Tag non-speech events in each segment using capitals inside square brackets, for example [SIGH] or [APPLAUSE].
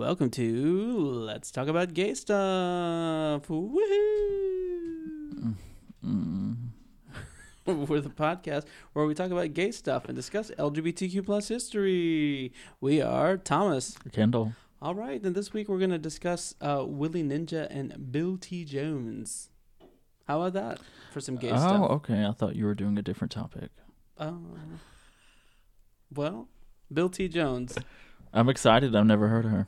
Welcome to Let's Talk About Gay Stuff. Woohoo! Mm. We're the podcast where we talk about gay stuff and discuss LGBTQ plus history. We are Thomas. Kendall. All right, and this week we're going to discuss uh, Willie Ninja and Bill T. Jones. How about that for some gay oh, stuff? Oh, okay. I thought you were doing a different topic. Uh, well, Bill T. Jones. I'm excited. I've never heard of her.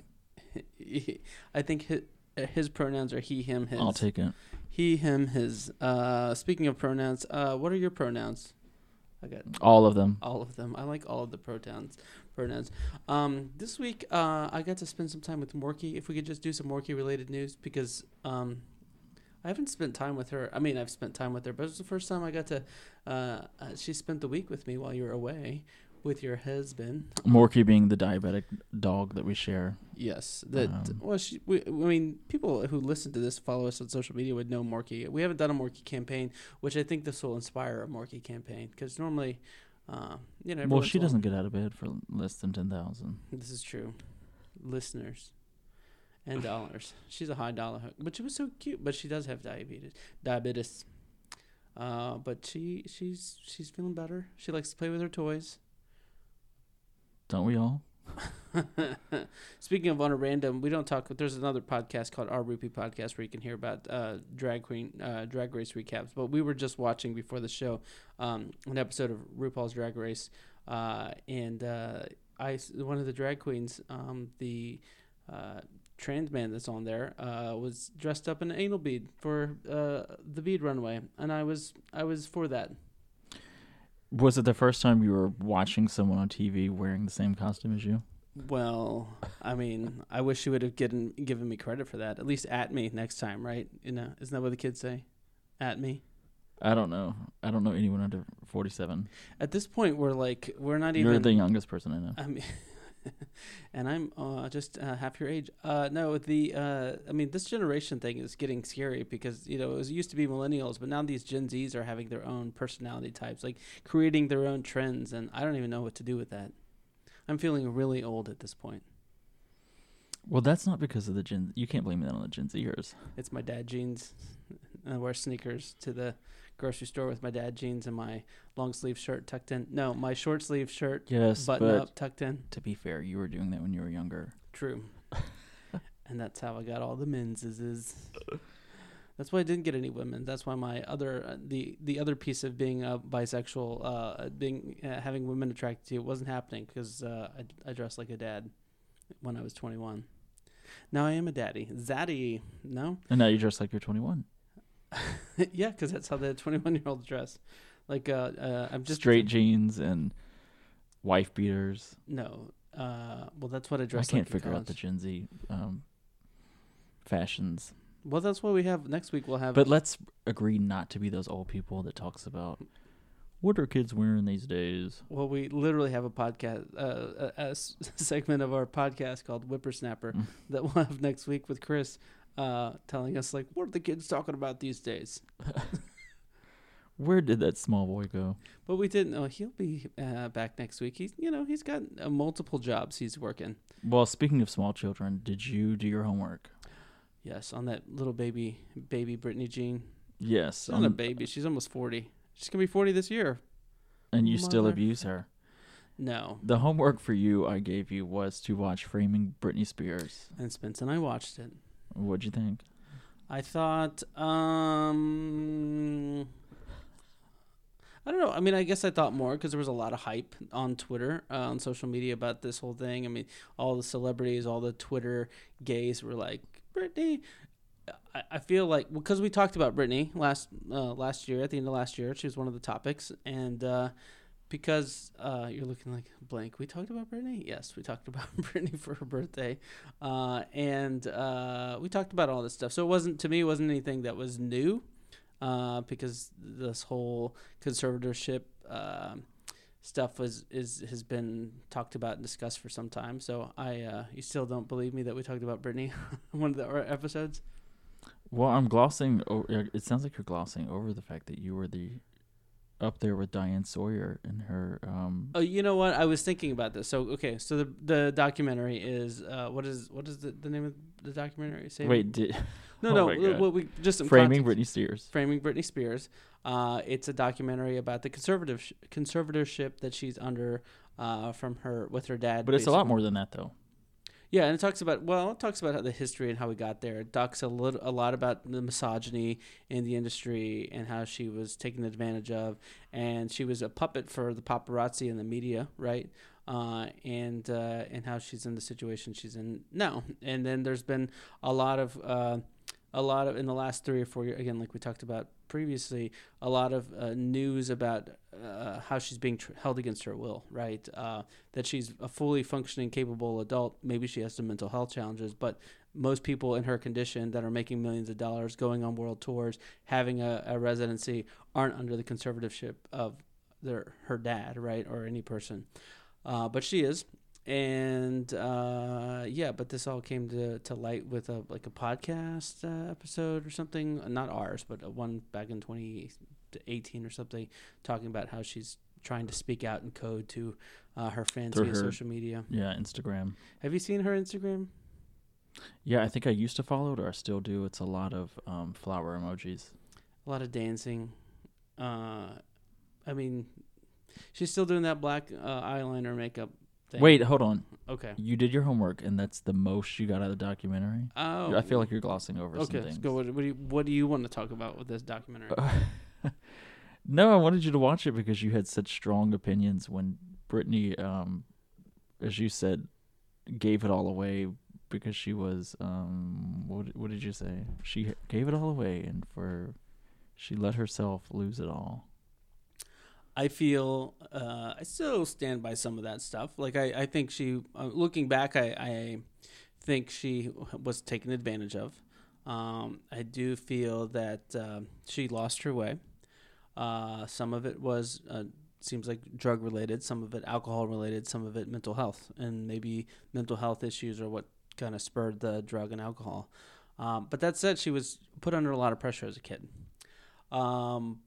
[LAUGHS] I think his, his pronouns are he, him, his. I'll take it. He, him, his. Uh, speaking of pronouns, uh, what are your pronouns? I got All of them. all of them. I like all of the pronouns. Pronouns. Um, this week, uh, I got to spend some time with Morky. If we could just do some Morky related news, because um, I haven't spent time with her. I mean, I've spent time with her, but it was the first time I got to. Uh, uh, she spent the week with me while you were away with your husband. Morky being the diabetic dog that we share. Yes, that Um, well, she, we, I mean, people who listen to this, follow us on social media, would know Morky. We haven't done a Morky campaign, which I think this will inspire a Morky campaign because normally, uh, you know, Well, she in a while- doesn't get out of bed for less than 10,000. This is true, listeners, and [LAUGHS] dollars. She's a high dollar hook, but she was so cute. But she does have diabetes. Diabetes. Uh, but she she's she's feeling better. She likes to play with her toys. Don't we all? [LAUGHS] Speaking of on a random, we don't talk. There's another podcast called Our Rupee Podcast where you can hear about uh, drag queen, uh, drag race recaps. But we were just watching before the show um, an episode of RuPaul's Drag Race, uh, and uh, I one of the drag queens, um, the uh, trans man that's on there, uh, was dressed up in an anal bead for the bead runway, and I was I was for that. Was it the first time you were watching someone on TV wearing the same costume as you? Well, I mean, I wish you would have given given me credit for that. At least at me next time, right? You know, isn't that what the kids say? At me. I don't know. I don't know anyone under 47. At this point, we're like, we're not even. You're the youngest person I know. I mean, [LAUGHS] [LAUGHS] and I'm uh, just uh, half your age. Uh, no, the uh, I mean, this generation thing is getting scary because you know it was used to be millennials, but now these Gen Zs are having their own personality types, like creating their own trends, and I don't even know what to do with that. I'm feeling really old at this point. Well, that's not because of the Gen. You can't blame that on the Gen Zers. It's my dad jeans. [LAUGHS] I wear sneakers to the grocery store with my dad jeans and my long sleeve shirt tucked in. No, my short sleeve shirt Yes, button but up tucked in. to be fair, you were doing that when you were younger. True. [LAUGHS] and that's how I got all the men's is, is. That's why I didn't get any women. That's why my other uh, the the other piece of being uh, bisexual, uh, being uh, having women attracted to you wasn't happening because uh, I I dressed like a dad when I was 21. Now I am a daddy. Zaddy, no? And now you dress like you're 21. [LAUGHS] yeah, because that's how the 21 year olds dress. Like, uh, uh, I'm just straight jeans and wife beaters. No, uh, well, that's what I dress. I can't like figure out the. Gen Z um, fashions. Well, that's what we have next week. We'll have. But let's agree not to be those old people that talks about what are kids wearing these days. well, we literally have a podcast, uh, a, a [LAUGHS] segment of our podcast called Whippersnapper Mm. that we'll have next week with Chris, uh, telling us like, what are the kids talking about these days? [LAUGHS] Where did that small boy go? But we didn't know he'll be uh, back next week. He's, you know, he's got uh, multiple jobs he's working. Well, speaking of small children, did you do your homework? Yes, on that little baby, baby Britney Jean. Yes. She's not a um, baby. She's almost forty. She's gonna be forty this year. and you still abuse her. No. The homework for you I gave you was to watch Framing Britney Spears. And Spence and I watched it. What'd you think? I thought, um, I don't know. I mean, I guess I thought more because there was a lot of hype on Twitter, uh, on social media about this whole thing. I mean, all the celebrities, all the Twitter gays were like, Britney. I, I feel like because we talked about Britney last uh, last year at the end of last year, she was one of the topics, and uh, because uh, you're looking like blank, we talked about Britney. Yes, we talked about [LAUGHS] Britney for her birthday, uh, and uh, we talked about all this stuff. So it wasn't to me, it wasn't anything that was new, uh, because this whole conservatorship um stuff was is has been talked about and discussed for some time. So I, uh, you still don't believe me that we talked about Britney in [LAUGHS] one of the episodes? Well, I'm glossing. o- It sounds like you're glossing over the fact that you were the up there with Diane Sawyer in her. Um, Oh, you know what? I was thinking about this. So okay, so the the documentary is uh, what is what is the, the name of the documentary? Say wait, did, [LAUGHS] no, oh no. What we just framing context. Britney Spears. Framing Britney Spears. Uh, it's a documentary about the conservative sh- conservatorship that she's under uh, from her with her dad. But it's a lot more than that, though. Yeah, and it talks about well, it talks about how the history and how we got there. It talks a little a lot about the misogyny in the industry and how she was taken advantage of, and she was a puppet for the paparazzi and the media, right? Uh, and uh, and how she's in the situation she's in now. And then there's been a lot of uh, a lot of in the last three or four years again, like we talked about previously, a lot of uh, news about uh, how she's being tr- held against her will, right? Uh, that she's a fully functioning, capable adult. Maybe she has some mental health challenges, but most people in her condition that are making millions of dollars, going on world tours, having a, a residency, aren't under the conservatorship of their her dad, right, or any person. Uh, but she is, and uh, yeah. But this all came to, to light with a like a podcast uh, episode or something. Not ours, but one back in 2018 or something, talking about how she's trying to speak out in code to uh, her fans Through via her- social media. Yeah, Instagram. Have you seen her Instagram? Yeah, I think I used to follow it, or I still do. It's a lot of um, flower emojis. A lot of dancing. Uh, I mean, she's still doing that black uh, eyeliner makeup thing. Wait, hold on. Okay. You did your homework, and that's the most you got out of the documentary. Oh. I feel like you're glossing over Okay, some let's things. go. What, what do you What do you want to talk about with this documentary? [LAUGHS] no, I wanted you to watch it because you had such strong opinions when Britney, um, as you said, gave it all away because she was um, what what did you say? She gave it all away, and for she let herself lose it all. I feel uh, I still stand by some of that stuff. Like I, I think she, uh, looking back, I, I think she was taken advantage of. Um, I do feel that uh, she lost her way. Uh, some of it was uh, seems like drug related, some of it alcohol related, some of it mental health, and maybe mental health issues are what kind of spurred the drug and alcohol. Um, but that said, she was put under a lot of pressure as a kid. Um,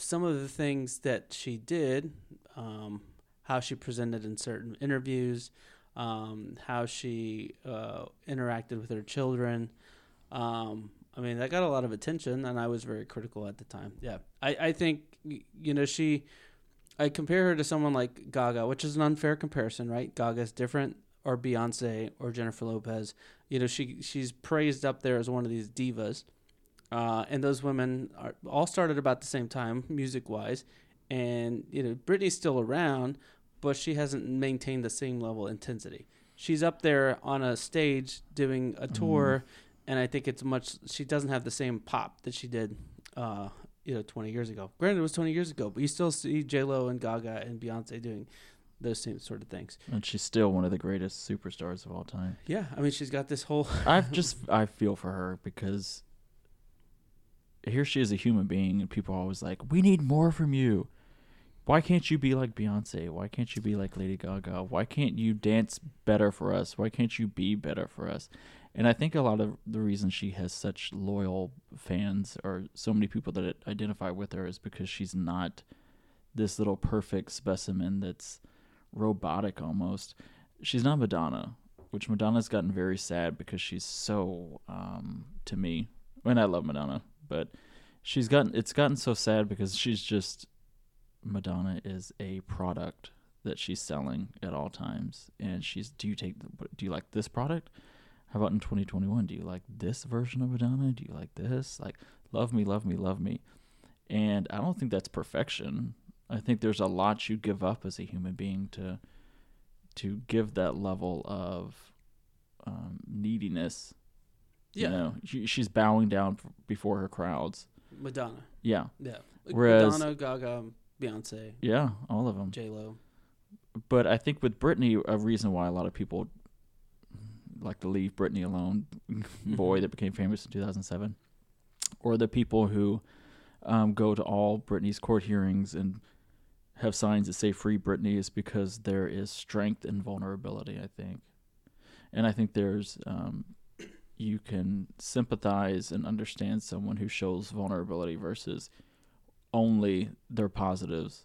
some of the things that she did, um, how she presented in certain interviews, um, how she uh, interacted with her children. Um, I mean, that got a lot of attention, and I was very critical at the time. Yeah, I, I think you know she. I compare her to someone like Gaga, which is an unfair comparison, right? Gaga's different, or Beyonce, or Jennifer Lopez. You know, she she's praised up there as one of these divas. Uh, and those women are all started about the same time, music wise. And you know, Britney's still around, but she hasn't maintained the same level of intensity. She's up there on a stage doing a tour, and I think it's much. She doesn't have the same pop that she did, uh, you know, 20 years ago. Granted, it was 20 years ago, but you still see J Lo and Gaga and Beyonce doing those same sort of things. And she's still one of the greatest superstars of all time. Yeah, I mean, she's got this whole. I've [LAUGHS] just I feel for her because here she is a human being, and people are always like, "We need more from you. Why can't you be like Beyonce? Why can't you be like Lady Gaga? Why can't you dance better for us? Why can't you be better for us?" And I think a lot of the reason she has such loyal fans or so many people that identify with her is because she's not this little perfect specimen that's robotic almost. She's not Madonna, which Madonna's gotten very sad because she's so um to me. Mean I love Madonna, but she's gotten it's gotten so sad because she's just Madonna is a product that she's selling at all times and she's do you take do you like this product? How about in 2021? Do you like this version of Madonna? Do you like this? Like love me, love me, love me. And I don't think that's perfection. I think there's a lot you give up as a human being to to give that level of um, neediness. Yeah. You know, she, she's bowing down before her crowds. Madonna. Yeah, Yeah. Whereas- Madonna, Gaga, Beyonce, yeah, all of them. J Lo. But I think with Britney, a reason why a lot of people like to leave Britney alone, [LAUGHS] boy that became famous in 2007, or the people who um, go to all Britney's court hearings and have signs that say "Free Britney" is because there is strength and vulnerability. I think, and I think there's um, you can sympathize and understand someone who shows vulnerability versus only their positives,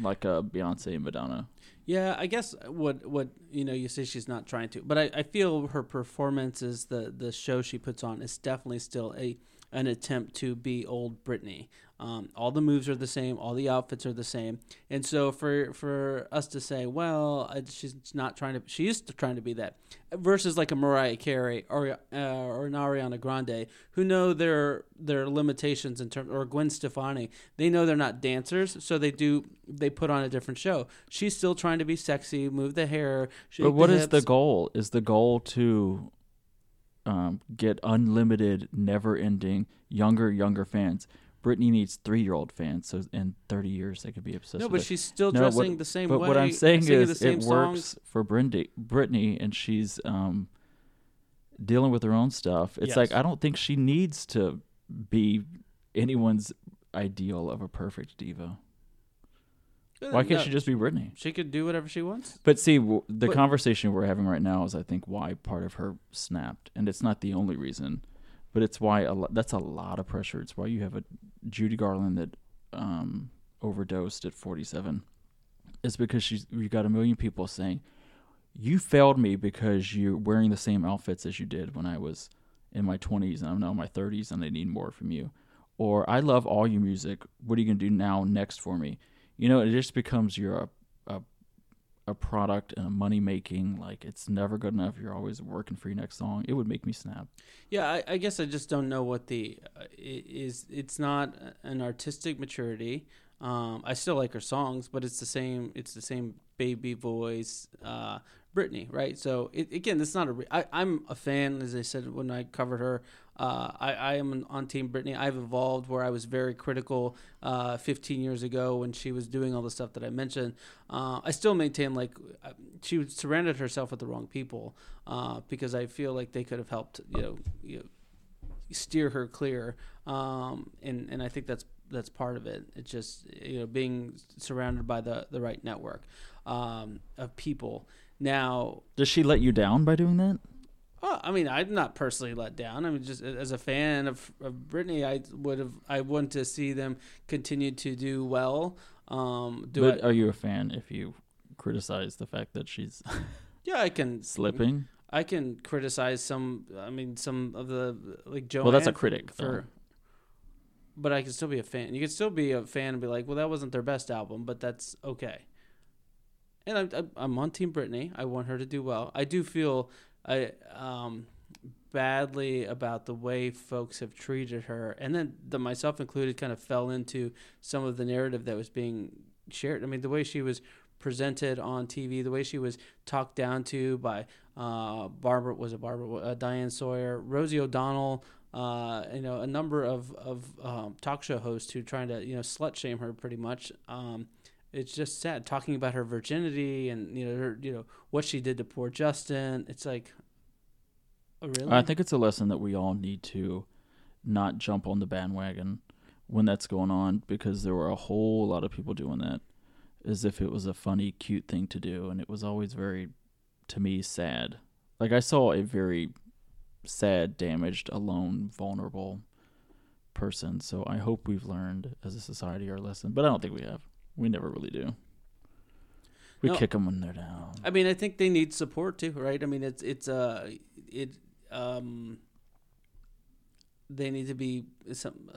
like uh, Beyonce and Madonna. Yeah, I guess what what you know you say she's not trying to, but I, I feel her performances, the the show she puts on, is definitely still a an attempt to be old Britney. Um, all the moves are the same, all the outfits are the same, and so for for us to say, well, she's not trying to, she is trying to be that, versus like a Mariah Carey or uh, or an Ariana Grande, who know their their limitations in terms, or Gwen Stefani, they know they're not dancers, so they do they put on a different show. She's still trying to be sexy, move the hair. But what the is the goal? Is the goal to um, get unlimited, never-ending, younger, younger fans? Britney needs three-year-old fans, so in 30 years they could be obsessed. No, but she's still No, dressing what- the same But way. what I'm saying is, it songs. works for Britney, Britney, and she's um, dealing with her own stuff. It's like I don't think she needs to be anyone's ideal of a perfect diva. Why can't No, she just be Britney? She could do whatever she wants. But see, w- the But- conversation we're having right now is, I think, why part of her snapped, and it's not the only reason, but it's why a lo- that's a lot of pressure. It's why you have a Judy Garland that um, overdosed at 47. It's because she's you got a million people saying, "You failed me because you're wearing the same outfits as you did when I was in my 20s and I'm now in my 30s, and I need more from you." Or I love all your music. What are you gonna do now next for me? You know, it just becomes you're a, a a product and a money making like it's never good enough you're always working for your next song it would make me snap Yeah, I, I guess I just don't know what the uh, is. It's not an artistic maturity. Um, I still like her songs, but it's the same. It's the same baby voice, uh, Britney, right? So it, again, it's not a. Re- I, I'm a fan, as I said when I covered her. Uh, I, I am on Team Britney. I've evolved where I was very critical uh, 15 years ago when she was doing all the stuff that I mentioned. Uh, I still maintain like uh, she surrounded herself with the wrong people uh, because I feel like they could have helped you know, you know steer her clear. Um, and and I think that's that's part of it. It's just you know being surrounded by the the right network um, of people. Now, does she let you down by doing that Oh, I mean, I'm not personally let down. I mean, just as a fan of, of Britney, I would have, I want to see them continue to do well. Um, do but I, are you a fan if you criticize the fact that she's [LAUGHS] yeah, I can slipping I can criticize some. I mean, some of the like Joanne. well that's a critic for. though. But I can still be a fan. You can still be a fan and be like, "Well, that wasn't their best album, but that's okay." And I'm- I'm on Team Britney. I want her to do well. I do feel I um badly about the way folks have treated her, and then the myself included kind of fell into some of the narrative that was being shared. I mean, the way she was presented on TV, the way she was talked down to by uh, Barbara was a Barbara uh, Diane Sawyer, Rosie O'Donnell, uh, you know, a number of of um, talk show hosts who trying to you know slut shame her pretty much. Um, it's just sad talking about her virginity and you know her you know what she did to poor Justin. It's like, oh, really? i think it's a lesson that we all need to not jump on the bandwagon when that's going on because there were a whole lot of people doing that as if it was a funny cute thing to do and it was always very to me sad like i saw a very sad damaged alone vulnerable person so i hope we've learned as a society our lesson but i don't think we have we never really do we No. kick them when they're down I mean, I think they need support too, right? I mean, it's it's uh it um they need to be some.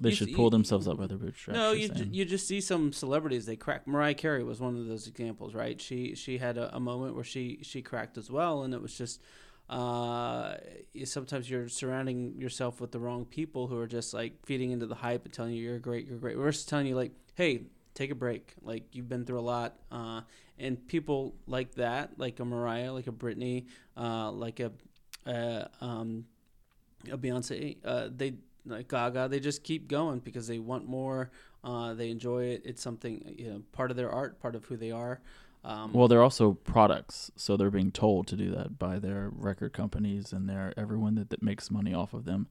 they should see- pull themselves up by their bootstraps no, you ju- you just see some celebrities they crack. Mariah Carey was one of those examples, right? She she had a, a moment where she she cracked as well, and it was just. Uh, you- sometimes you're surrounding yourself with the wrong people who are just like feeding into the hype and telling you you're great, you're great. Versus telling you like, hey, take a break. Like you've been through a lot. Uh, and people like that, like a Mariah, like a Britney, uh, like a, uh, um, a Beyonce, uh, they like Gaga, they just keep going because they want more. Uh, they enjoy it. It's something you know, part of their art, part of who they are. Um, Well, they're also products, so they're being told to do that by their record companies and their everyone that, that makes money off of them,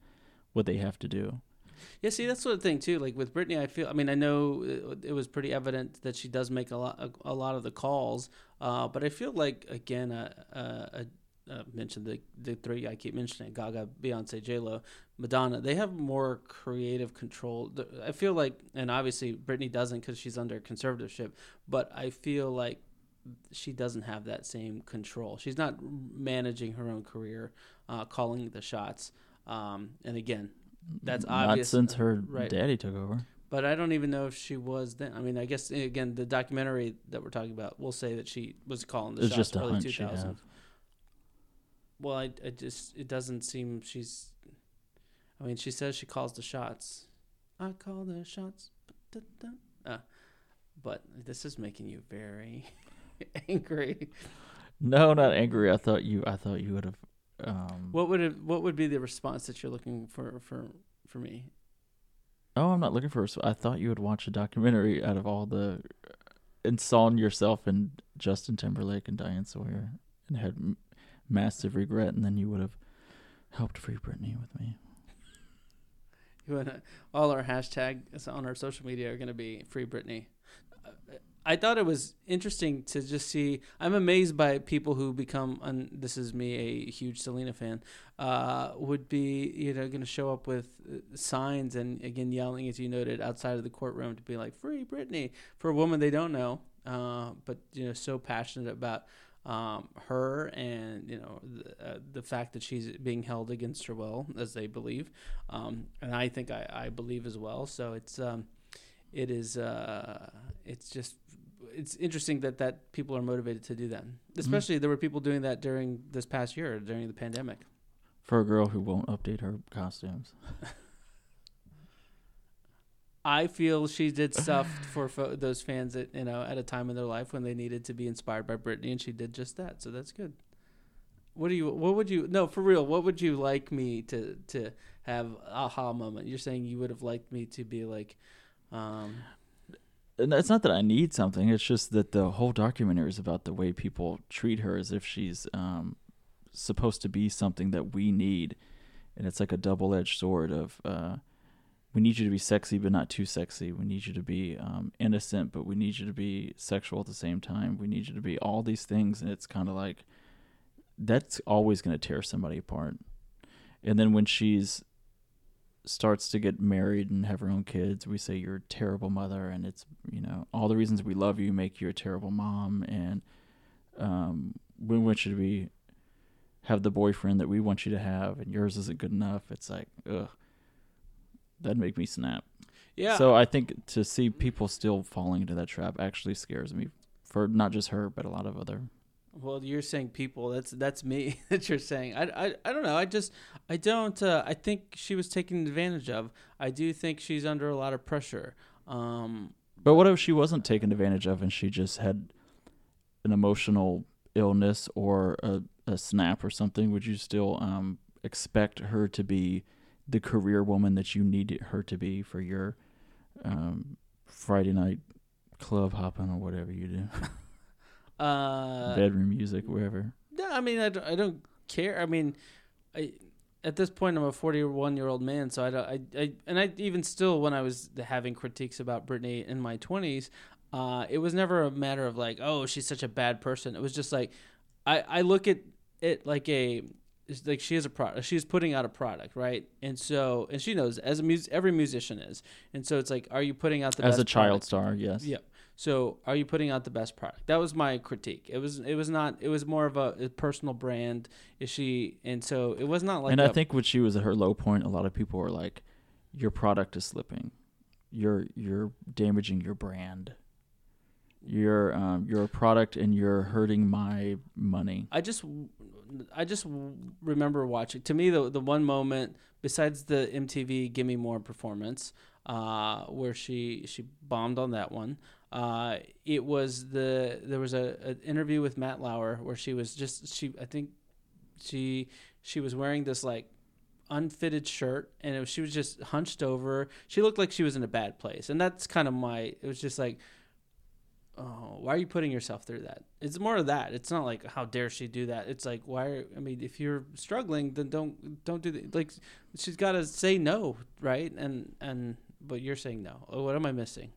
what they have to do. Yeah, see, that's sort of thing too. Like with Britney, I feel. I mean, I know it, it was pretty evident that she does make a lot, a, a lot of the calls. Uh, but I feel like again, a, a, uh, mentioned the the three I keep mentioning: Gaga, Beyonce, J Lo, Madonna. They have more creative control. I feel like, and obviously Britney doesn't because she's under conservatorship. But I feel like she doesn't have that same control. She's not managing her own career, uh, calling the shots. Um, and again, that's Not since her right. daddy took over. but I don't even know if she was then. I mean, I guess again, the documentary that we're talking about will say that she was calling the It's shots just a early two thousand. Well, I, I just it doesn't seem she's. I mean, she says she calls the shots. I call the shots. Uh, but this is making you very [LAUGHS] angry. No, not angry. I thought you. I thought you would have. Um, What would it, what would be the response that you're looking for for for me? Oh, I'm not looking for. I thought you would watch a documentary out of all the, and saw yourself in Justin Timberlake and Diane Sawyer, and had m- massive regret, and then you would have helped free Britney with me. [LAUGHS] You wanna, all our hashtags on our social media are going to be free Britney. Uh, I thought it was interesting to just see. I'm amazed by people who become. And this is me, a huge Selena fan. Uh, would be you know going to show up with uh, signs and again yelling, as you noted, outside of the courtroom to be like free Britney for a woman they don't know, uh, but you know so passionate about um, her and you know the, uh, the fact that she's being held against her will, as they believe, um, and I think I, I believe as well. So it's um, it is uh, it's just it's interesting that that people are motivated to do that. Especially there were people doing that during this past year during the pandemic. For a girl who won't update her costumes. [LAUGHS] I feel she did stuff for fo- those fans that you know at a time in their life when they needed to be inspired by Britney, and she did just that. So that's good. What do you? What would you? No, for real. What would you like me to to have aha moment? You're saying you would have liked me to be like, um, it's not that I need something. It's just that the whole documentary is about the way people treat her as if she's um, supposed to be something that we need, and it's like a double-edged sword of uh, we need you to be sexy but not too sexy. We need you to be um, innocent but we need you to be sexual at the same time. We need you to be all these things, and it's kind of like that's always going to tear somebody apart. And then when she's starts to get married and have her own kids, we say you're a terrible mother, and it's you know all the reasons we love you make you a terrible mom, and um, we want you to be have the boyfriend that we want you to have, and yours isn't good enough. It's like ugh, that'd make me snap. yeah. So I think to see people still falling into that trap actually scares me for not just her but a lot of other. Well, you're saying people. That's that's me [LAUGHS] that you're saying. I, I, I don't know. I just I don't. Uh, I think she was taken advantage of. I do think she's under a lot of pressure. Um, But what if she wasn't taken advantage of and she just had an emotional illness or a, a snap or something? Would you still um, expect her to be the career woman that you need her to be for your um, Friday night club hopping or whatever you do, [LAUGHS] uh, bedroom music, wherever? No, I mean, I don't, I don't care. I mean, I at this point I'm a 41 year old man, so I don't. I, I and I even still when I was having critiques about Britney in my 20s, uh, it was never a matter of like, oh, she's such a bad person. It was just like, I I look at it like a. It's like she is a product. She's putting out a product, right? And so, and she knows as a mus- every musician is. And so it's like, are you putting out the As a child product? star, yes. Yeah. So, are you putting out the best product? That was my critique. It was. It was not. It was more of a, a personal brand. Is she? And so it was not like. and I a- think when she was at her low point, a lot of people were like, "Your product is slipping. You're you're damaging your brand. You're um, you're a product, and you're hurting my money." I just, I just remember watching. To me, the the one moment besides the MTV "Give Me More" performance, uh, where she she bombed on that one. Uh, it was the there was a an interview with Matt Lauer where she was just she I think she she was wearing this like unfitted shirt and was, she was just hunched over. She looked like she was in a bad place, and that's kind of my. It was just like oh, why are you putting yourself through that? It's more of that. It's not like how dare she do that. It's like why? Are, I mean, if you're struggling, then don't don't do that. Like she's got to say no, right? And and but you're saying no. Oh, what am I missing?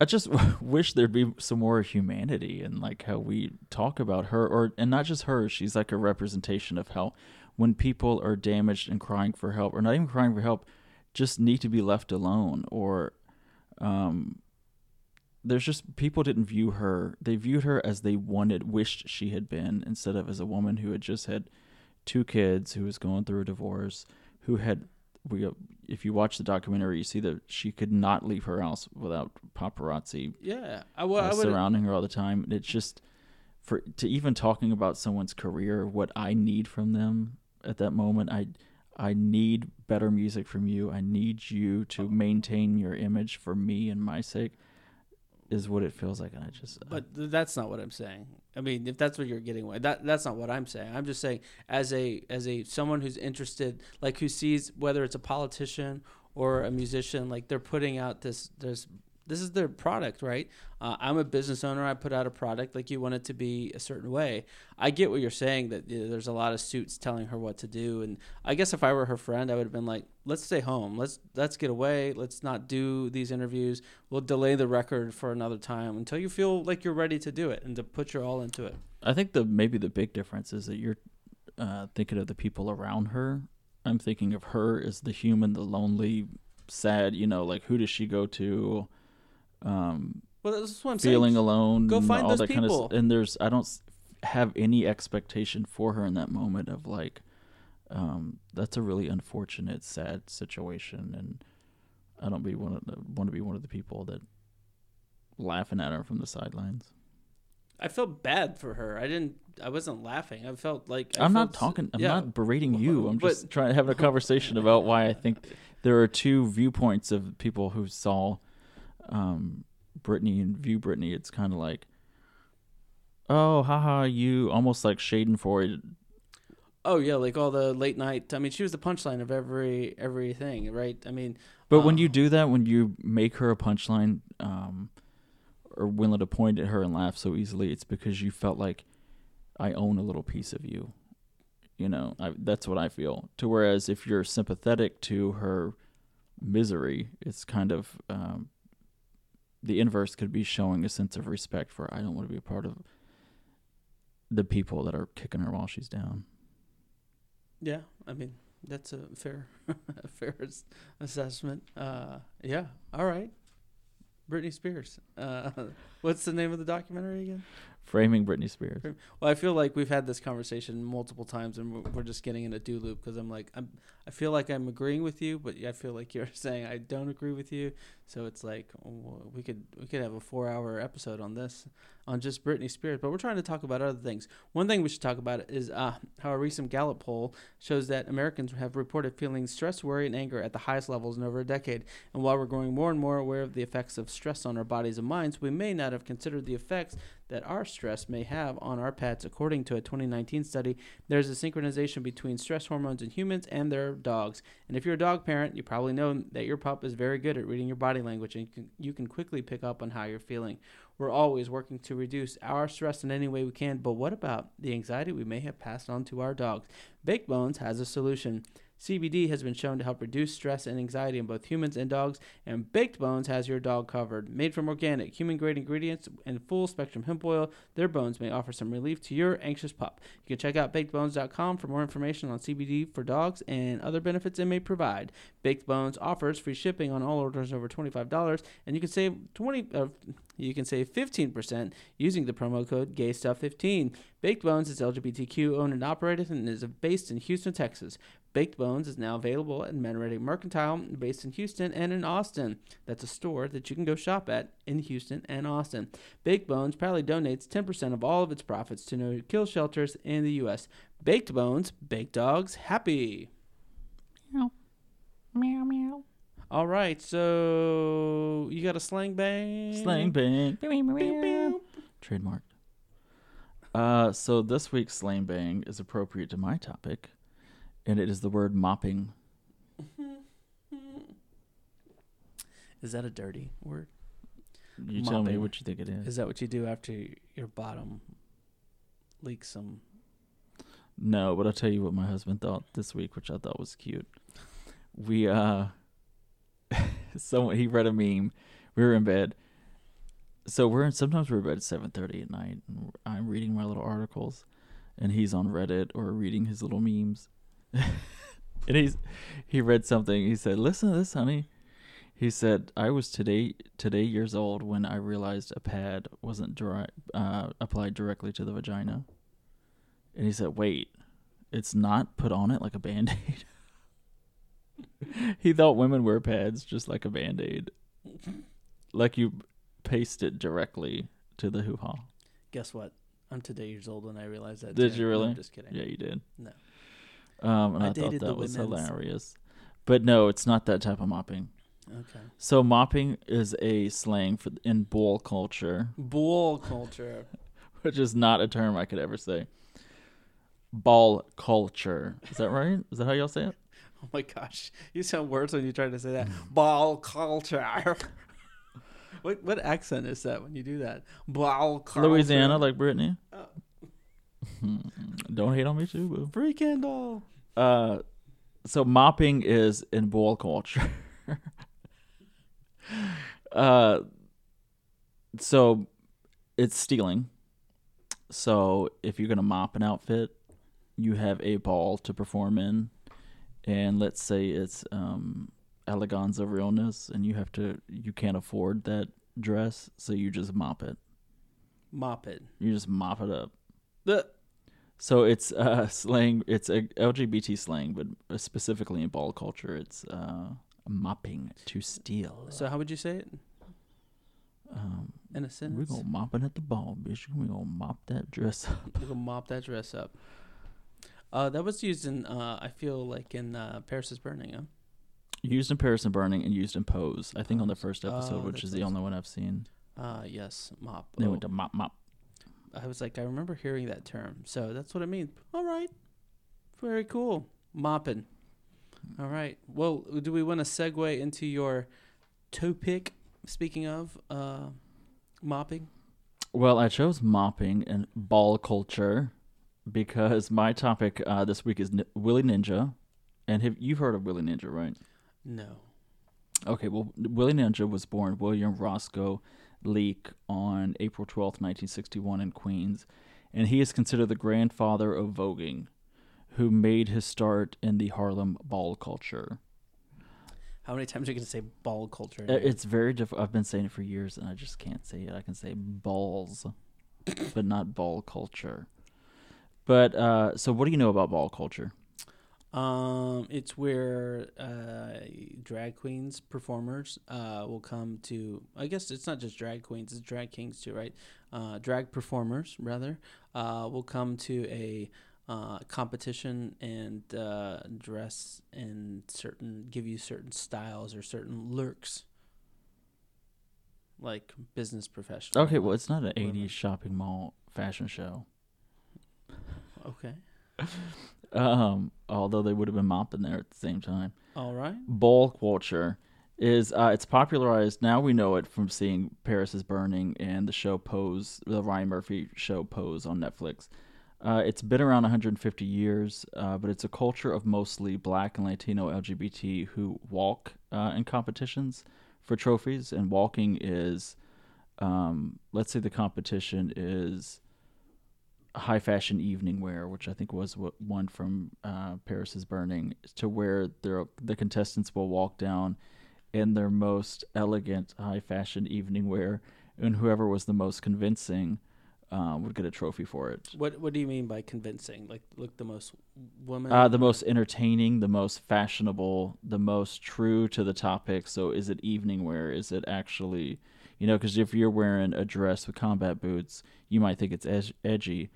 I just [LAUGHS] wish there'd be some more humanity in like how we talk about her, or and not just her. She's like a representation of how when people are damaged and crying for help, or not even crying for help, just need to be left alone, or um, there's just people didn't view her. They viewed her as they wanted, wished she had been, instead of as a woman who had just had two kids, who was going through a divorce, who had we if you watch the documentary, you see that she could not leave her house without paparazzi Yeah, I, well, uh, I surrounding her all the time. And it's just for to even talking about someone's career, what I need from them at that moment. I I need better music from you. I need you to maintain your image for me and my sake. Is what it feels like, and I just But th- that's not what I'm saying. I mean, if that's what you're getting away, that that's not what I'm saying. I'm just saying as a as a someone who's interested, like who sees whether it's a politician or a musician, like they're putting out this there's this is their product, right? Uh, I'm a business owner. I put out a product like you want it to be a certain way. I get what you're saying that you know, there's a lot of suits telling her what to do, and I guess if I were her friend, I would have been like, "Let's stay home. Let's let's get away. Let's not do these interviews. We'll delay the record for another time until you feel like you're ready to do it and to put your all into it." I think the maybe the big difference is that you're uh, thinking of the people around her. I'm thinking of her as the human, the lonely, sad. You know, like who does she go to? Um, Well, that's what I'm feeling saying. alone. Go find all those that kind people. of. And there's I don't have any expectation for her in that moment of like, um, that's a really unfortunate, sad situation, and I don't be one of the, want to be one of the people that laughing at her from the sidelines. I felt bad for her. I didn't. I wasn't laughing. I felt like I I'm not talking. I'm yeah. not berating you. I'm But- just trying to have a [LAUGHS] conversation about why I think there are two viewpoints of people who saw um, Britney and view Britney. It's kind of like, oh, haha, you almost like shading for it. Oh yeah, like all the late night. I mean, she was the punchline of every everything, right? I mean, But when Uh, you do that, when you make her a punchline, um, or willing to point at her and laugh so easily, it's because you felt like I own a little piece of you. You know, I, that's what I feel. To whereas if you're sympathetic to her misery, it's kind of um, the inverse could be showing a sense of respect for I don't want to be a part of the people that are kicking her while she's down. yeah. I mean, that's a fair, [LAUGHS] a fair assessment. Uh, yeah. All right. Britney Spears. Uh, [LAUGHS] what's the name of the documentary again? Framing Britney Spears. Well, I feel like we've had this conversation multiple times, and we're- just getting in a do loop because I'm like, I'm, I feel like I'm agreeing with you, but I feel like [LAUGHS] you're saying I don't agree with you. So it's like we could we could have a four hour episode on this, on just Britney Spears. But we're trying to talk about other things. One thing we should talk about is uh, how a recent Gallup poll shows that Americans have reported feeling stress, worry, and anger at the highest levels in over a decade. And while we're growing more and more aware of the effects of stress on our bodies and minds, we may not have considered the effects that our stress may have on our pets. According to a 2019 study, there's a synchronization between stress hormones in humans and their dogs. And if you're a dog parent, you probably know that your pup is very good at reading your body language and you can, you can quickly pick up on how you're feeling. We're always working to reduce our stress in any way we can, but what about the anxiety we may have passed on to our dogs? Baked Bones has a solution. CBD has been shown to help reduce stress and anxiety in both humans and dogs, and Baked Bones has your dog covered. Made from organic, human grade ingredients and full spectrum hemp oil, their bones may offer some relief to your anxious pup. You can check out bakedbones.com for more information on CBD for dogs and other benefits it may provide. Baked Bones offers free shipping on all orders over $25, and you can save 20 uh, you can save 15% using the promo code GAYSTUFF15. Baked Bones is LGBTQ owned and operated and is based in Houston, Texas. Baked Bones is now available at Men Mercantile, based in Houston and in Austin. That's a store that you can go shop at in Houston and Austin. Baked Bones proudly donates 10% of all of its profits to no kill shelters in the U.S. Baked Bones, baked dogs, happy. Meow. Meow meow. All right, so you got a slang bang? Slang bang. Pew, pew. Trademarked. Uh, so this week's slang bang is appropriate to my topic, and it is the word mopping. Is that a dirty word? You tell me what you think it is. Is that what you do after your bottom leaks some? No, but I'll tell you what my husband thought this week, which I thought was cute. We uh, [LAUGHS] someone he read a meme. We were in bed, so we're in, sometimes we're in bed at seven thirty at night. And I'm reading my little articles, and he's on Reddit or reading his little memes. [LAUGHS] and he's he read something. He said, "Listen to this, honey." He said, "I was today today years old when I realized a pad wasn't dry, uh, applied directly to the vagina." And he said, "Wait, it's not put on it like a band aid." [LAUGHS] he thought women wear pads just like a band aid, like you paste it directly to the hoo ha. Guess what? I'm today years old when I realized that. Did too. you really? I'm just kidding. Yeah, you did. No. Um, and I I, thought that was women's. hilarious. But no, it's not that type of mopping. Okay. So mopping is a slang for in bull culture, Bull culture. [LAUGHS] which is not a term I could ever say. Ball culture. Is that right? Is that how y'all say it? [LAUGHS] Oh my gosh, you sound worse when you try to say that. Ball culture. [LAUGHS] what what accent is that when you do that? Ball culture. Louisiana, like Britney. Oh. Don't hate on me too, boo. free Kendall. Uh, so mopping is in ball culture. [LAUGHS] uh, so it's stealing. So if you're gonna mop an outfit, you have a ball to perform in, and let's say it's um, eleganza realness, and you have to you can't afford that dress, so you just mop it. Mop it. You just mop it up. The So it's uh, [LAUGHS] slang. It's a LGBT slang, but specifically in ball culture, it's uh, mopping to steal. so how would you say it um, in a we sentence? gonna mopping at the ball, bitch. We're gonna mop that dress up. [LAUGHS] We're gonna mop that dress up. Uh, that was used in. Uh, I feel like in uh, Paris is burning. Huh? Used in Paris and Burning, and used in Pose. I think on the first episode, Oh, which is the only one I've seen. Uh, yes, mop. They Oh, went to mop mop. I was like, I remember hearing that term, so that's what it means. All right, very cool. Mopping. All right. Well, do we want to segue into your topic? Speaking of uh, mopping, Well, I chose mopping and ball culture because my topic uh, this week is N- Willie Ninja, and have you've heard of Willie Ninja, right? no. Okay, well, Willie Ninja was born William Roscoe Leake on April twelfth, 1961, in Queens, and he is considered the grandfather of voguing, who made his start in the Harlem ball culture. How many times are you gonna say ball culture? in Uh. It's very difficult. I've been saying it for years, and I just can't say it. I can say balls, but not ball culture. But uh, so, what do you know about ball culture? Um, it's where uh, drag queens performers uh, will come to. I guess it's not just drag queens; it's drag kings too, right? Uh, drag performers rather uh, will come to a uh, competition and uh, dress in certain, give you certain styles or certain looks, like business professional. Okay, well, it's not an Women. '80s shopping mall fashion show. Okay. [LAUGHS] Um, although they would have been mopping there at the same time. All right. Ball culture is uh, it's popularized now. We know it from seeing Paris is Burning and the show Pose, the Ryan Murphy show Pose on Netflix. Uh, it's been around 150 years, uh, but it's a culture of mostly Black and Latino LGBT who walk uh, in competitions for trophies. And walking is, um, let's say, the competition is high fashion evening wear, which I think was what one from uh, Paris is Burning, to where their the contestants will walk down in their most elegant high fashion evening wear, and whoever was the most convincing uh, would get a trophy for it. What What do you mean by convincing? Like, look the most woman. Uh, the most entertaining, the most fashionable, the most true to the topic. So, is it evening wear? Is it actually, you know, because if you're wearing a dress with combat boots, you might think it's ed- edgy,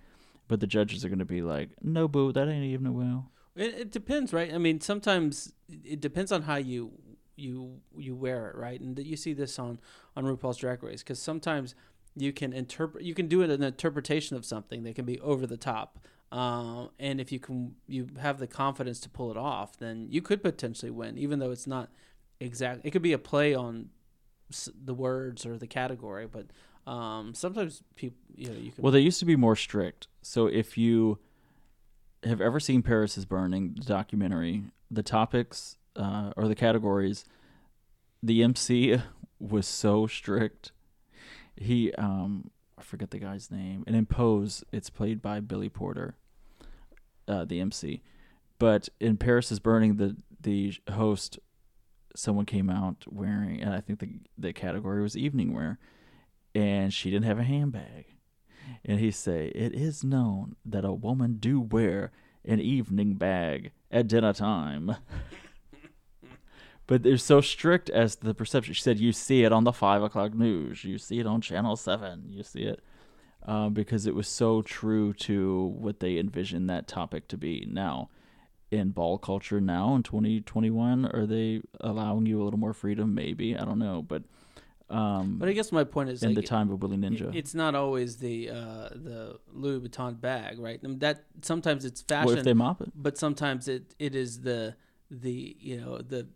but the judges are going to be like, "No, boo, that ain't evening wear." It, it depends, right? I mean, sometimes it depends on how you you you wear it, right? And you see this on on RuPaul's Drag Race because sometimes you can interpret you can do it an interpretation of something that can be over the top. Um, and if you can you have the confidence to pull it off, then you could potentially win, even though it's not exact. It could be a play on the words or the category, but um, sometimes people you know you can. Well, they used to be more strict. So if you have ever seen Paris is Burning, the documentary, the topics uh, or the categories, the MC [LAUGHS] was so strict. he um I forget the guy's name. And in Pose, it's played by Billy Porter, uh, the MC. But in Paris is Burning, the the host, someone came out wearing, and I think the the category was evening wear, and she didn't have a handbag. And he say, "It is known that a woman do wear an evening bag at dinner time." [LAUGHS] but they're so strict as the perception. She said, "You see it on the five o'clock news. You see it on Channel Seven. You see it." Um, because it was so true to what they envisioned that topic to be. Now, in ball culture now in 2021, are they allowing you a little more freedom? Maybe I don't know, but um, But I guess my point is in like, the time of Willie Ninja, it's not always the uh, the Louis Vuitton bag, right? I mean, that sometimes it's what fashion, if they mop it? but sometimes it, it is the the you know the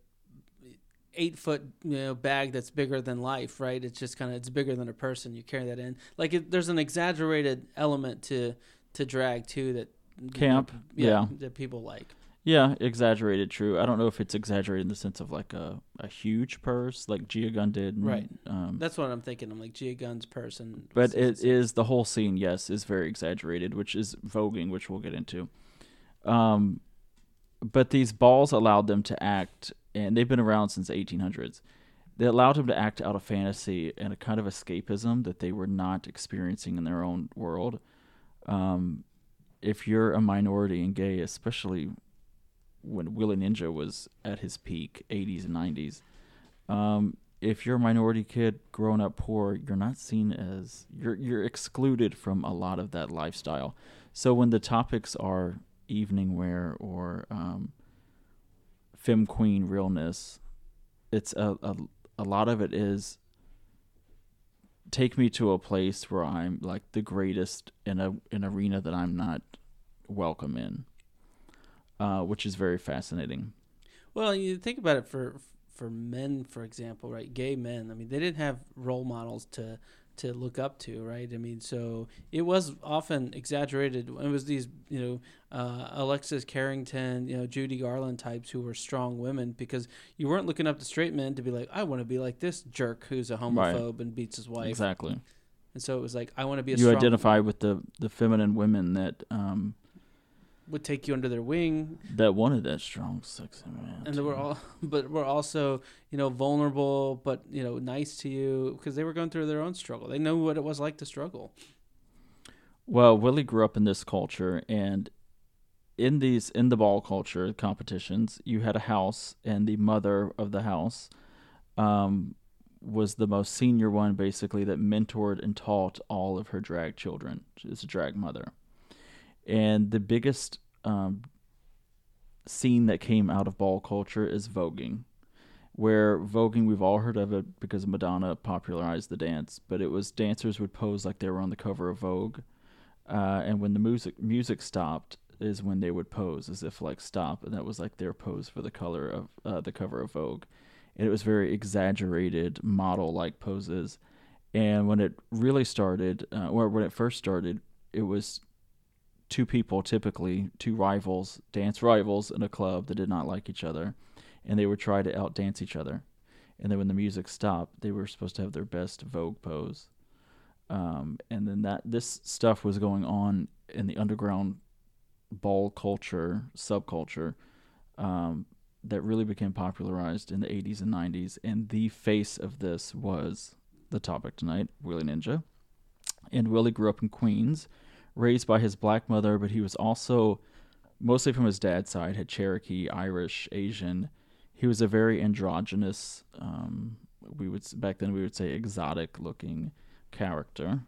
eight foot you know bag that's bigger than life, right? It's just kind of it's bigger than a person. You carry that in, like it, there's an exaggerated element to to drag too that Camp, yeah. that people like. Yeah, exaggerated. True. I don't know if it's exaggerated in the sense of like a, a huge purse, like Gia Gunn did. and, Right. Um, That's what I'm thinking. I'm like Gia Gunn's person, but it is the whole scene. Yes, is very exaggerated, which is voguing, which we'll get into. Um, but these balls allowed them to act, and they've been around since the 1800s. They allowed them to act out of fantasy and a kind of escapism that they were not experiencing in their own world. Um, if you're a minority and gay, especially when Willie Ninja was at his peak, 80s and 90s, um, if you're a minority kid growing up poor, you're not seen as you're you're excluded from a lot of that lifestyle. So when the topics are evening wear or um, femme queen realness, it's a, a a lot of it is take me to a place where I'm like the greatest in a an arena that I'm not welcome in, uh, which is very fascinating. Well, you think about it for for men, for example, right? Gay men. I mean, they didn't have role models to to look up to, right? I mean, so it was often exaggerated. It was these, you know, uh, Alexis Carrington, you know, Judy Garland types who were strong women because you weren't looking up to straight men to be like, I want to be like this jerk who's a homophobe and beats his wife. Exactly. And so it was like, I want to be a you identify with the the feminine women that um would take you under their wing. That wanted that strong sexy man and they were all [LAUGHS] but were also you know vulnerable but you know nice to you because they were going through their own struggle. They know what it was like to struggle. Well willie grew up in this culture and in these in the ball culture competitions you had a house and the mother of the house um was the most senior one basically that mentored and taught all of her drag children. She's a drag mother. And the biggest um, scene that came out of ball culture is voguing where voguing we've all heard of it because madonna popularized the dance but it was dancers would pose like they were on the cover of vogue uh, and when the music music stopped is when they would pose as if like stop and that was like their pose for the color of uh, the cover of vogue. And it was very exaggerated model like poses. And when it really started uh, or when it first started it was two people typically two rivals dance rivals in a club that did not like each other and they would try to outdance each other. And then when the music stopped they were supposed to have their best vogue pose. Um, and then that this stuff was going on in the underground ball culture subculture um, that really became popularized in the 80s and 90s and the face of this was the topic tonight willie ninja. And willie grew up in queens raised by his black mother, but he was also mostly from his dad's side, had Cherokee, Irish, Asian. He was a very androgynous, um, we would back then we would say exotic looking character.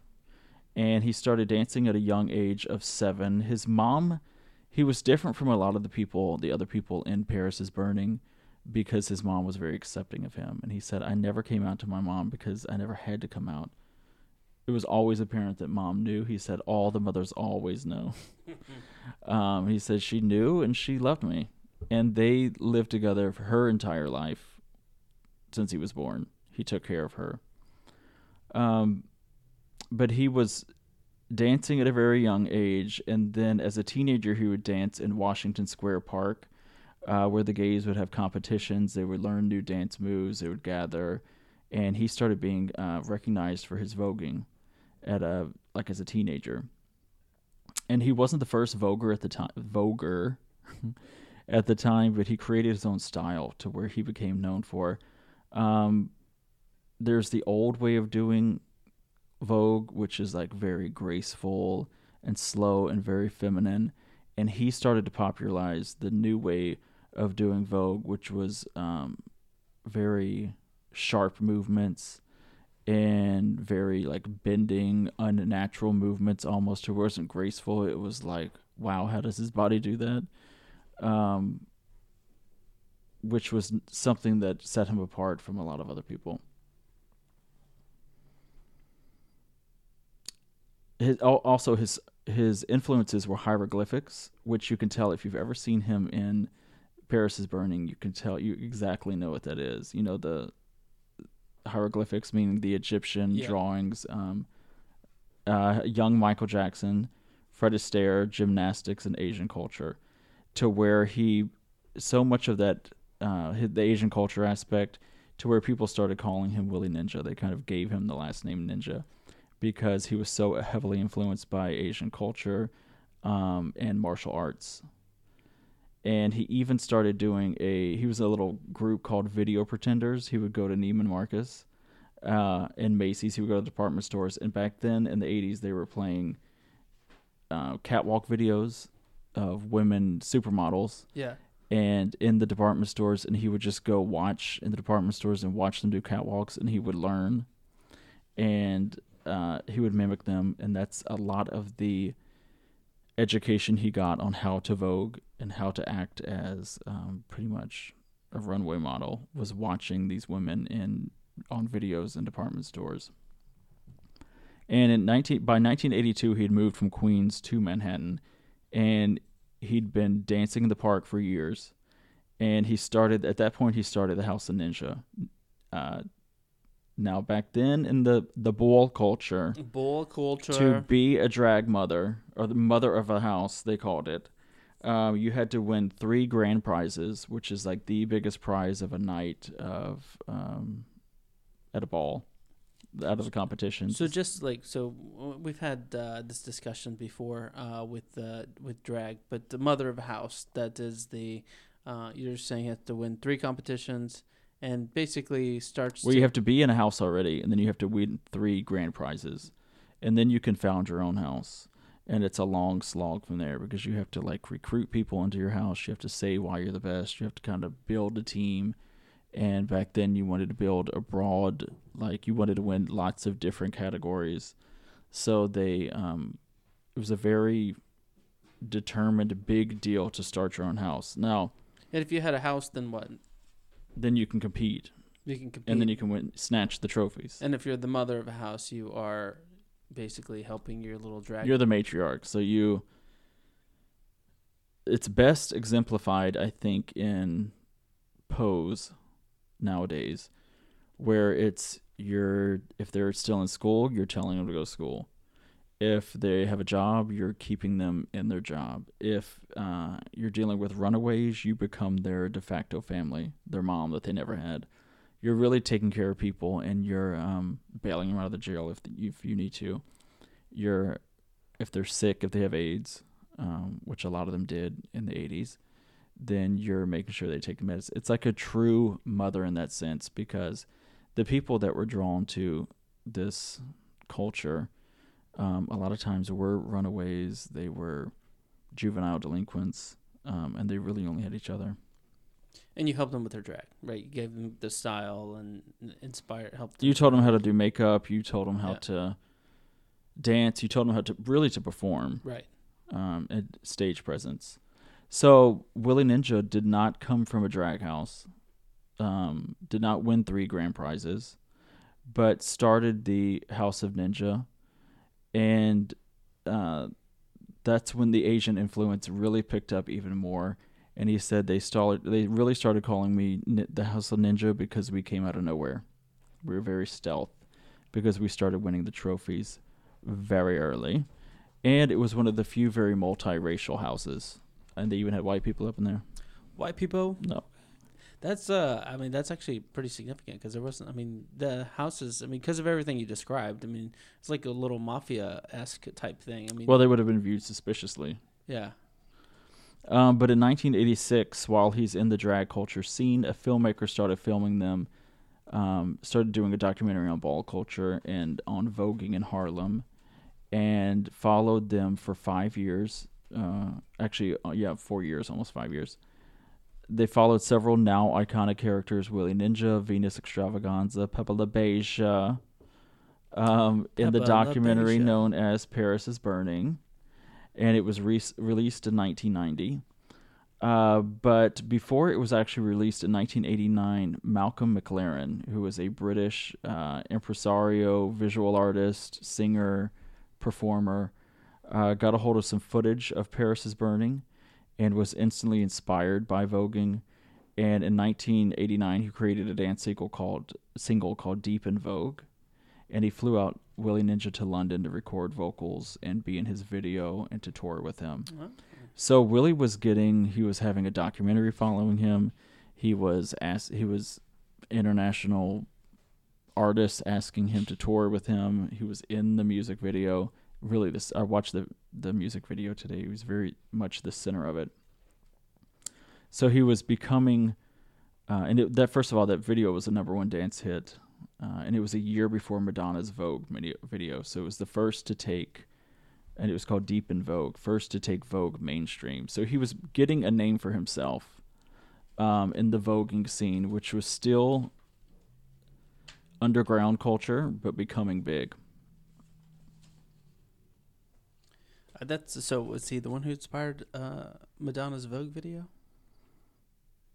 And he started dancing at a young age of seven. His mom, he was different from a lot of the people, the other people in Paris is Burning, because his mom was very accepting of him. And he said, I never came out to my mom because I never had to come out it was always apparent that mom knew. He said all the mothers always know. [LAUGHS] um, he said she knew and she loved me, and they lived together for her entire life since he was born. He took care of her. Um, but he was dancing at a very young age, and then as a teenager, he would dance in Washington Square Park, uh, where the gays would have competitions. They would learn new dance moves. They would gather and he started being uh, recognized for his voguing at a like as a teenager. And he wasn't the first voguer at the time, voguer [LAUGHS] at the time, but he created his own style to where he became known for. Um, there's the old way of doing Vogue, which is like very graceful and slow and very feminine. And he started to popularize the new way of doing Vogue, which was um, very sharp movements and very like bending, unnatural movements almost. It wasn't graceful. It was like, wow, how does his body do that? Um, which was something that set him apart from a lot of other people. His, also, his his influences were hieroglyphics, which you can tell if you've ever seen him in Paris is Burning. You can tell you exactly know what that is. You know the hieroglyphics, meaning the Egyptian yeah. drawings. Um, uh, young Michael Jackson, Fred Astaire, gymnastics, and Asian culture, to where he so much of that uh, the Asian culture aspect to where people started calling him Willie Ninja. They kind of gave him the last name Ninja because he was so heavily influenced by Asian culture um, and martial arts. And he even started doing a. He was a little group called Video Pretenders. He would go to Neiman Marcus uh, and Macy's. He would go to department stores. And back then in the 80s, they were playing uh, catwalk videos of women supermodels. Yeah. And in the department stores, and he would just go watch in the department stores and watch them do catwalks, and he would learn. And uh, he would mimic them, and that's a lot of the education he got on how to vogue and how to act as um, pretty much a runway model was watching these women in on videos in department stores. And in 19 by 1982 he had moved from Queens to Manhattan and he'd been dancing in the park for years and he started at that point he started the House of Ninja uh, now, back then in the the bull culture, bull culture, to be a drag mother or the mother of a house, they called it. Um, you had to win three grand prizes, which is like the biggest prize of a night of um, at a ball out of the competition. So just like so, we've had uh, this discussion before uh, with uh, with drag, but the mother of a house that is the uh, you're saying you have to win three competitions and basically starts. Well, you have to be in a house already, and then you have to win three grand prizes, and then you can found your own house. And it's a long slog from there because you have to like recruit people into your house. You have to say why you're the best. You have to kind of build a team. And back then, you wanted to build a broad, like you wanted to win lots of different categories. So they, um, it was a very determined big deal to start your own house. Now, and if you had a house, then what? Then you can compete, You can compete. and then you can win, snatch the trophies. And if you're the mother of a house, you are basically helping your little dragon. You're the matriarch, so you. It's best exemplified, I think, in Pose nowadays, where it's you're if they're still in school, you're telling them to go to school if they have a job, you're keeping them in their job. If uh, you're dealing with runaways, you become their de facto family, their mom that they never had. You're really taking care of people, and you're um, bailing them out of the jail if if you need to. You're if they're sick, if they have AIDS, um, which a lot of them did in the 80s, then you're making sure they take the medicine. It's like a true mother in that sense because the people that were drawn to this culture um, a lot of times were runaways. They were juvenile delinquents, um, and they really only had each other. And you helped them with their drag, right? You gave them the style and inspired, helped. You told them how to do makeup. You told them how yeah. to dance. You told them how to really to perform, right? Um, and stage presence. So Willie Ninja did not come from a drag house. Um, did not win three grand prizes, but started the House of Ninja and uh, that's when the Asian influence really picked up even more. And he said they started, they really started calling me the Hustle Ninja because we came out of nowhere. We were very stealth because we started winning the trophies very early, and it was one of the few very multiracial houses. And they even had white people up in there. White people? No. That's uh, I mean, that's actually pretty significant because there wasn't. I mean, the houses. I mean, because of everything you described. I mean, it's like a little mafia esque type thing. I mean, Well, they would have been viewed suspiciously. yeah. Um, but in 1986, while he's in the drag culture scene, a filmmaker started filming them, um, started doing a documentary on ball culture and on voguing in Harlem, and followed them for five years. Uh, actually, uh, yeah, four years, almost five years. They followed several now iconic characters: Willie Ninja, Venus Xtravaganza, Beige, uh, um, in the documentary known as "Paris is Burning." and it was re- released in 1990. Uh, but before it was actually released in 1989, Malcolm McLaren, who was a British uh, impresario, visual artist, singer, performer, uh, got a hold of some footage of Paris is Burning and was instantly inspired by voguing. And in 1989, he created a dance single called single called Deep in Vogue, and he flew out Willie Ninja to London to record vocals and be in his video and to tour with him. Well, So Willie was getting he was having a documentary following him. He was asked he was international artists asking him to tour with him. He was in the music video. Really this I watched the the music video today. He was very much the center of it. So he was becoming uh, and it, that first of all that video was a number one dance hit. Uh, and it was a year before Madonna's Vogue video. So it was the first to take and it was called Deep in Vogue, first to take Vogue mainstream. So he was getting a name for himself um, in the voguing scene, which was still underground culture, but becoming big. Uh, That's so. Was he the one who inspired uh, Madonna's Vogue video,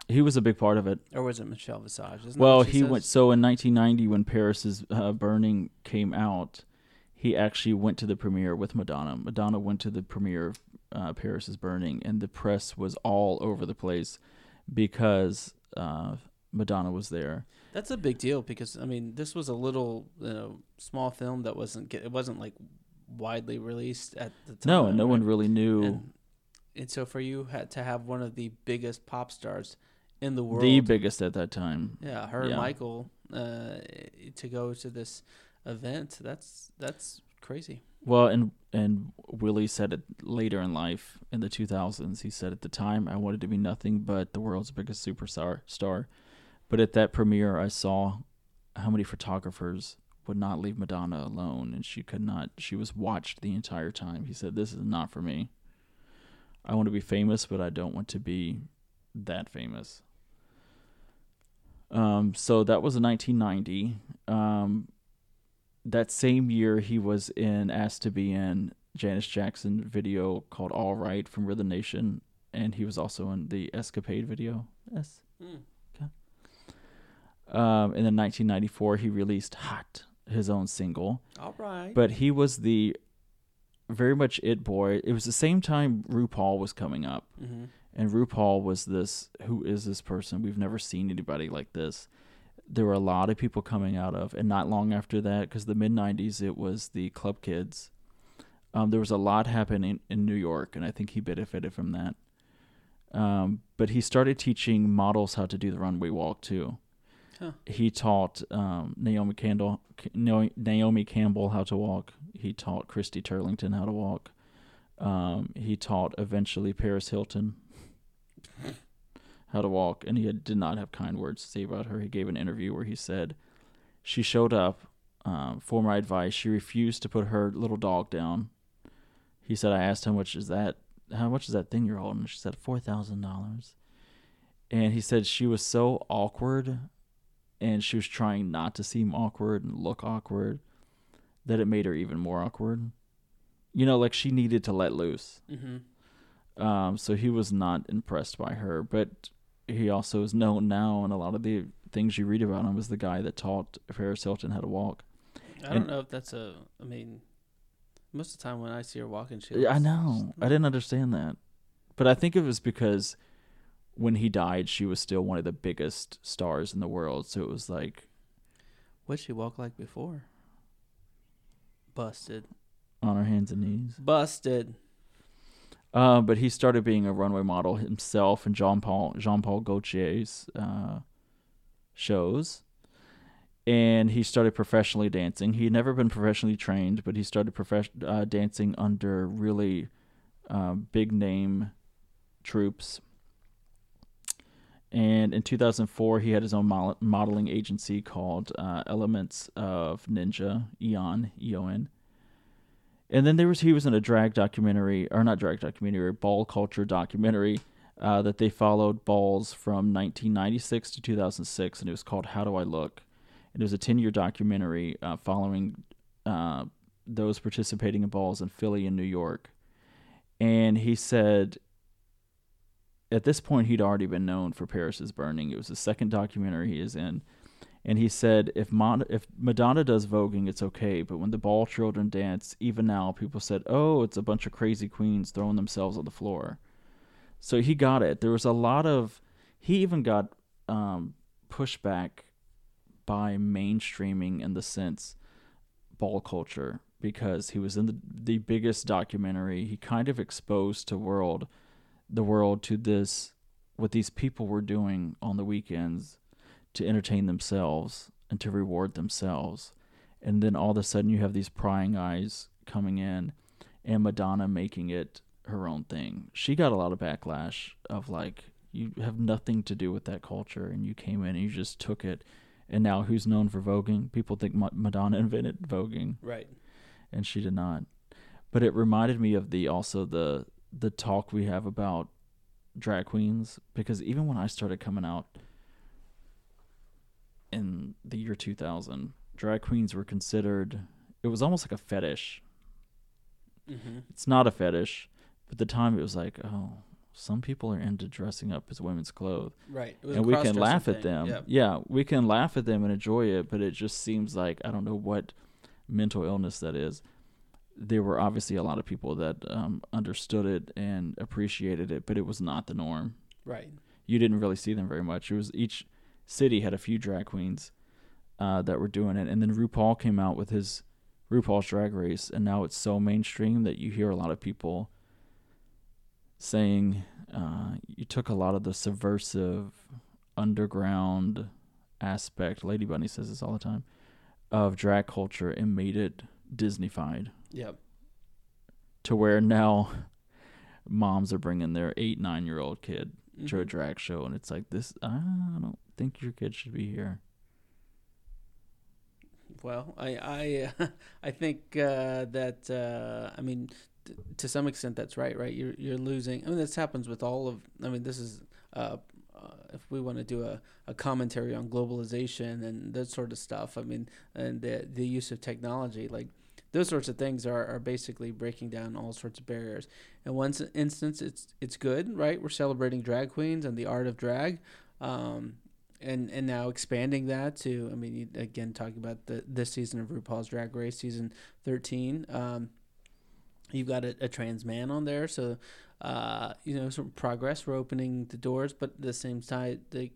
He was a big part of it. or was it Michelle Visage? Isn't Well, he says? went. So in 1990, when Paris is uh, Burning came out, he actually went to the premiere with Madonna. Madonna went to the premiere of uh, Paris is Burning, and the press was all over the place because uh, Madonna was there. That's a big deal because I mean, this was a little, you know, small film that wasn't it wasn't like widely released at the time. No, and no right? one really knew. And, and so for you had to have one of the biggest pop stars in the world, the biggest at that time. yeah, her and yeah. Michael, uh, to go to this event. That's that's crazy. Well, and and Willie said it later in life in the 2000s. He said at the time I wanted to be nothing but the world's biggest superstar star. But at that premiere, I saw how many photographers would not leave Madonna alone, and she could not. She was watched the entire time. He said, "This is not for me. I want to be famous, but I don't want to be that famous." Um, so that was in 1990. Um, that same year he was in asked to be in Janet Jackson video called All Right from Rhythm Nation and he was also in the Escapade video. Yes. Um and in 1994 he released Hot, his own single. All right. But he was the very much it boy. It was the same time RuPaul was coming up hmm and RuPaul was this who is this person? We've never seen anybody like this. There were a lot of people coming out of, and not long after that, because the mid '90s, it was the Club Kids. Um, there was a lot happening in New York, and I think he benefited from that. Um, but he started teaching models how to do the runway walk too. Huh. He taught um, Naomi Campbell, Naomi Campbell how to walk. He taught Christy Turlington how to walk. Um, he taught eventually Paris Hilton how to walk, and he had, did not have kind words to say about her. He gave an interview where he said, She showed up um, for my advice. She refused to put her little dog down. He said, I asked how much is that? How much is that thing you're holding? She said, $4,000. And he said she was so awkward and she was trying not to seem awkward and look awkward that it made her even more awkward. You know, like she needed to let loose. hmm Um, so he was not impressed by her, but he also is known now, and a lot of the things you read about him is the guy that taught Paris Hilton how to walk. I don't know if that's a. I mean, most of the time when I see her walking, she. Yeah, I know. I didn't understand that, but I think it was because when he died, she was still one of the biggest stars in the world. So it was like What'd she walk like before? Busted. on her hands and knees. Busted. Uh, but he started being a runway model himself in Jean Paul Jean Paul Gaultier's uh, shows, and he started professionally dancing. He had never been professionally trained, but he started profes- uh, dancing under really uh, big name troupes. And in 2004, he had his own mo- modeling agency called uh, Elements of Ninja, Eon, E-O-N. And then there was he was in a drag documentary, or not drag documentary, ball culture documentary uh, that they followed balls from 1996 to 2006, and it was called How Do I Look? And it was a 10 year documentary uh, following uh, those participating in balls in Philly and New York. And he said at this point he'd already been known for Paris is Burning. It was the second documentary he is in. And he said, if, Mon- if Madonna does voguing, it's okay. But when the ball children dance, even now, people said, oh, it's a bunch of crazy queens throwing themselves on the floor. So he got it. There was a lot of, he even got um, pushback by mainstreaming in the sense ball culture because he was in the, the biggest documentary. He kind of exposed to world the world to this what these people were doing on the weekends to entertain themselves and to reward themselves. And then all of a sudden you have these prying eyes coming in and Madonna making it her own thing. She got a lot of backlash of like you have nothing to do with that culture and you came in and you just took it and now who's known for voguing? People think Madonna invented voguing. Right. And she did not. But it reminded me of the also the the talk we have about drag queens because even when I started coming out in the year 2000, drag queens were considered it was almost like a fetish. Mm-hmm. It's not a fetish, but the time it was like, oh, some people are into dressing up as women's clothes. Right. And we can laugh at them. Yeah. yeah, we can laugh at them and enjoy it, but it just seems like I don't know what mental illness that is there were obviously a lot of people that um, understood it and appreciated it, but it was not the norm. Right. You didn't really see them very much. It was each city had a few drag queens uh, that were doing it, and then RuPaul came out with his RuPaul's Drag Race, and now it's so mainstream that you hear a lot of people saying uh, you took a lot of the subversive underground aspect. Lady Bunny says this all the time of drag culture and made it Disneyfied. Yep. To where now moms are bringing their eight, nine year old kid mm-hmm. to a mm-hmm. drag show, and it's like this. I don't think your kid should be here. Well, I I uh, [LAUGHS] I think uh, that uh, I mean t- to some extent that's right. Right, you're you're losing. I mean, this happens with all of. I mean, this is uh, uh, if we want to do a, a commentary on globalization and that sort of stuff. I mean, and the the use of technology, like those sorts of things are, are basically breaking down all sorts of barriers. In one instance, it's it's good, right? We're celebrating drag queens and the art of drag, um, and and now expanding that to, I mean, again, talking about the this season of RuPaul's Drag Race, season thirteen. Um, you've got a, a, trans man on there, so uh, you know some progress. We're opening the doors, but at the same time, the,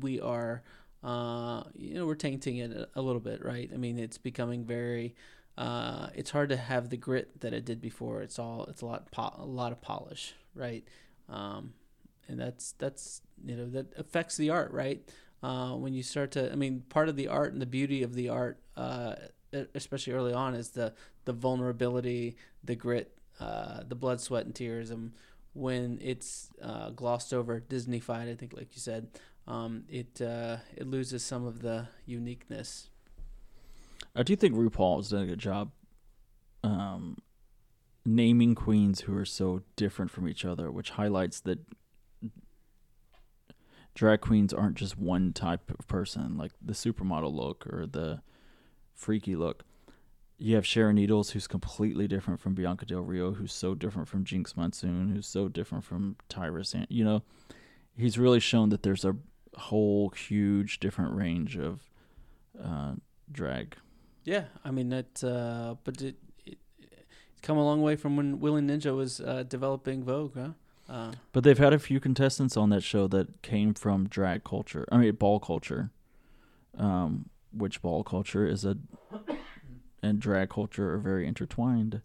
we are. Uh, you know, we're tainting it a, a little bit, right? I mean, it's becoming very uh, it's hard to have the grit that it did before. It's all it's a lot po- a lot of polish, right? Um, and that's that's you know that affects the art, right? Uh, when you start to, I mean, part of the art and the beauty of the art, uh, especially early on, is the the vulnerability, the grit, uh, the blood, sweat, and tears. And when it's uh, glossed over, Disneyfied, I think, like you said, um, it uh, it loses some of the uniqueness I do think RuPaul has done a good job um, naming queens who are so different from each other, which highlights that drag queens aren't just one type of person, like the supermodel look or the freaky look. You have Sharon Needles, who's completely different from Bianca Del Rio, who's so different from Jinkx Monsoon, who's so different from Tyra Sant. You know, he's really shown that there's a whole huge different range of uh, drag yeah, I mean that, uh, but it, it, it's come a long way from when Willie Ninja was uh, developing Vogue, huh? Uh, but they've had a few contestants on that show that came from drag culture. I mean, ball culture, um, which ball culture is a and drag culture are very intertwined.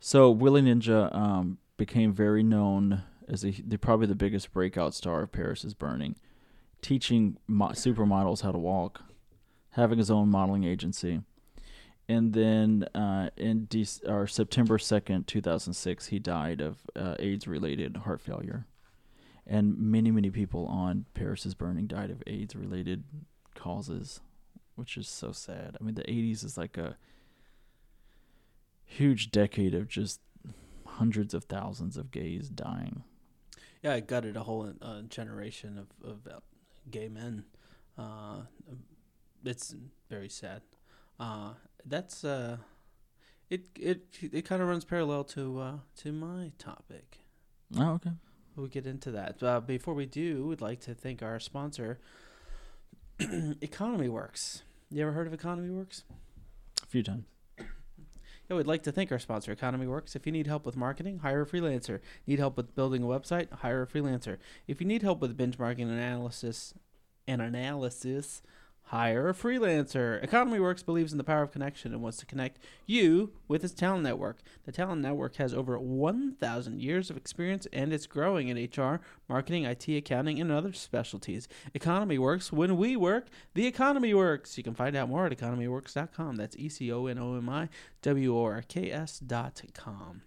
So Willie Ninja um, became very known as a, the probably the biggest breakout star of Paris is Burning, teaching mo- supermodels how to walk, having his own modeling agency, and then uh, in De- or September second, two thousand six, he died of uh, AIDS-related heart failure, and many many people on Paris is Burning died of AIDS-related causes, which is so sad. I mean, the '80s is like a huge decade of just hundreds of thousands of gays dying. Yeah, it gutted a whole uh, generation of, of uh, gay men. Uh, it's very sad. Uh, that's uh, it. It it kind of runs parallel to uh, to my topic. Oh, okay. We'll get into that. Uh, before we do, we'd like to thank our sponsor, [CLEARS THROAT] Economy Works. You ever heard of Economy Works? A few times. [CLEARS THROAT] Yeah, we'd like to thank our sponsor, Economy Works. If you need help with marketing, hire a freelancer. Need help with building a website? Hire a freelancer. If you need help with benchmarking and analysis and analysis, hire a freelancer. Economy Works believes in the power of connection and wants to connect you with its talent network. The talent network has over 1,000 years of experience and it's growing in HR, marketing, IT, accounting, and other specialties. Economy Works. When we work, the economy works. You can find out more at economyworks.com. That's E C O N O M I W O R K S dot com.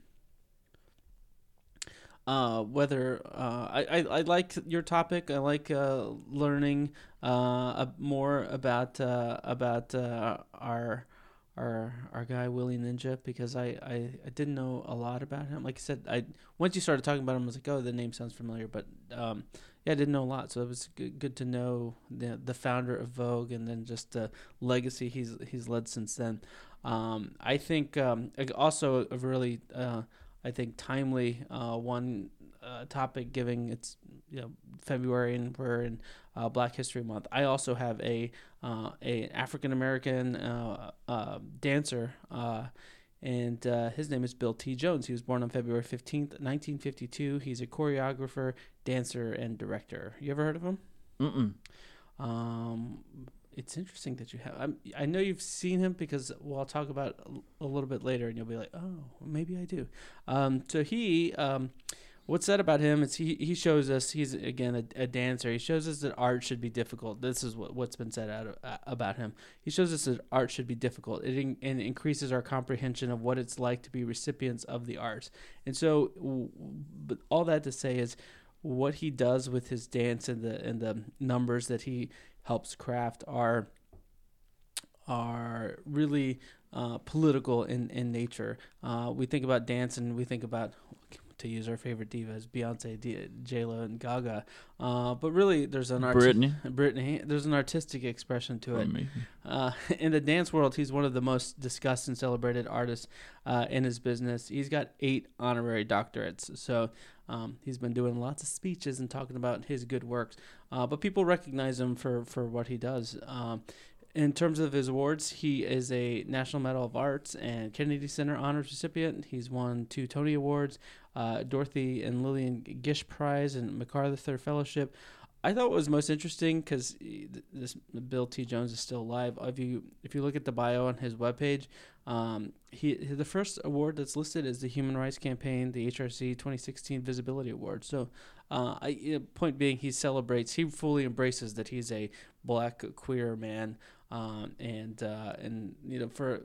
Uh, whether uh, I, I, I like your topic, I like uh, learning uh, more about uh, about uh, our our our guy Willie Ninja because I, I, I didn't know a lot about him. Like I said, I once you started talking about him, I was like, oh, the name sounds familiar, but um, yeah, I didn't know a lot. So it was good, good to know the the founder of Vogue and then just the legacy he's he's led since then. Um, I think um, also a really uh, I think timely uh, one uh, topic, giving it's you know February and we're in uh, Black History Month. I also have a uh, a African American uh, uh, dancer, uh, and uh, his name is Bill T. Jones. He was born on February fifteenth, nineteen fifty two. He's a choreographer, dancer, and director. You ever heard of him? Mm-mm. Um, it's interesting that you have. I'm, I know you've seen him because well, I'll talk about it a little bit later, and you'll be like, oh, maybe I do. Um, so he, um, what's said about him is he he shows us he's again a, a dancer. He shows us that art should be difficult. This is what what's been said out of, uh, about him. He shows us that art should be difficult. It in, and increases our comprehension of what it's like to be recipients of the arts. And so, w- but all that to say is what he does with his dance and the and the numbers that he helps craft are are really uh, political in in nature. Uh, we think about dance and we think about to use our favorite divas, Beyonce, D- J Lo, and Gaga. Uh, but really, there's an arti- Britney. [LAUGHS] Britney. There's an artistic expression to it. Uh, [LAUGHS] in the dance world, he's one of the most discussed and celebrated artists uh, in his business. He's got eight honorary doctorates, so um, he's been doing lots of speeches and talking about his good works. Uh, but people recognize him for for what he does. Um, in terms of his awards, he is a National Medal of Arts and Kennedy Center honors recipient. He's won two Tony Awards, uh, Dorothy and Lillian Gish Prize, and MacArthur Fellowship. I thought what was most interesting because this Bill T. Jones is still alive. If you if you look at the bio on his webpage, um, he the first award that's listed is the Human Rights Campaign, the HRC 2016 Visibility Award. So, uh, I, point being, he celebrates, he fully embraces that he's a black queer man. Um, and uh, and you know for,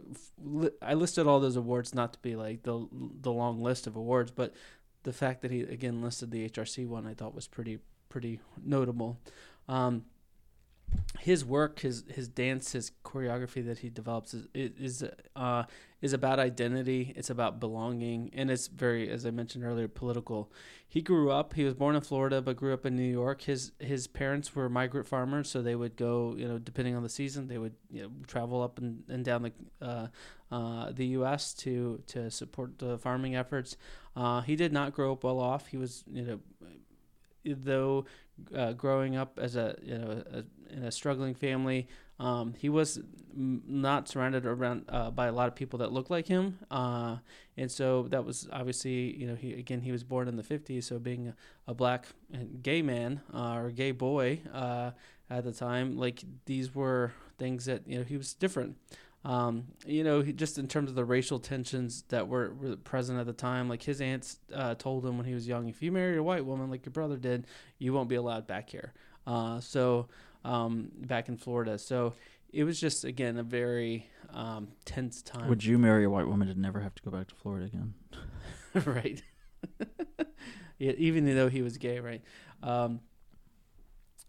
I listed all those awards not to be like the the long list of awards, but the fact that he again listed the HRC one I thought was pretty pretty notable. Um, his work, his his dance, his choreography that he develops is is uh, is about identity. It's about belonging, and it's very, as I mentioned earlier, political. He grew up. He was born in Florida, but grew up in New York. His his parents were migrant farmers, so they would go, you know, depending on the season, they would you know, travel up and, and down the uh, uh, the U.S. to to support the farming efforts. Uh, he did not grow up well off. He was, you know, though uh, growing up as a you know a, in a struggling family, um, he was not surrounded around uh, by a lot of people that looked like him, uh, and so that was obviously you know he again he was born in the '50s, so being a, a black gay man uh, or gay boy uh, at the time, like these were things that you know he was different. Um, you know, he, just in terms of the racial tensions that were, were present at the time, like his aunts uh, told him when he was young, if you marry a white woman like your brother did, you won't be allowed back here. Uh, so um, back in Florida, so it was just again a very um, tense time. Would you marry a white woman to never have to go back to Florida again? [LAUGHS] right. [LAUGHS] yeah, even though he was gay, right? Um,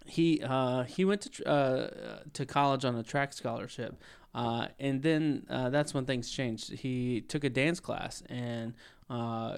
he uh, he went to tr- uh, to college on a track scholarship, uh, and then uh, that's when things changed. He took a dance class, and uh,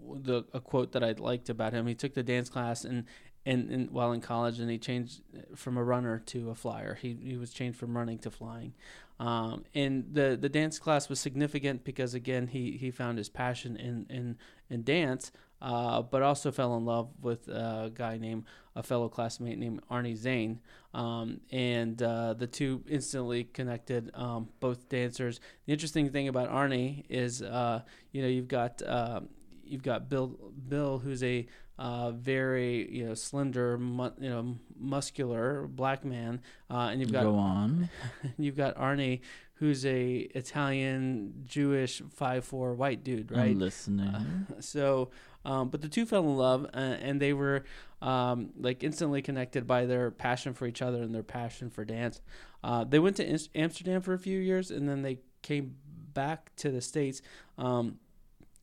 the a quote that I liked about him, he took the dance class and. And, and while in college, and he changed from a runner to a flyer. He, he was changed from running to flying. Um, and the, the dance class was significant because again he, he found his passion in in, in dance, uh, but also fell in love with a guy named a fellow classmate named Arnie Zane, um, and uh, the two instantly connected. Um, both dancers. The interesting thing about Arnie is, uh, you know, you've got uh, you've got Bill Bill, who's a uh, very you know slender, mu- you know muscular black man, uh, and you've got Go on. [LAUGHS] you've got Arnie, who's a Italian Jewish five four white dude, right? I'm listening. [LAUGHS] So, um, but the two fell in love, uh, and they were um, like instantly connected by their passion for each other and their passion for dance. Uh, they went to Amsterdam for a few years, and then they came back to the states, um,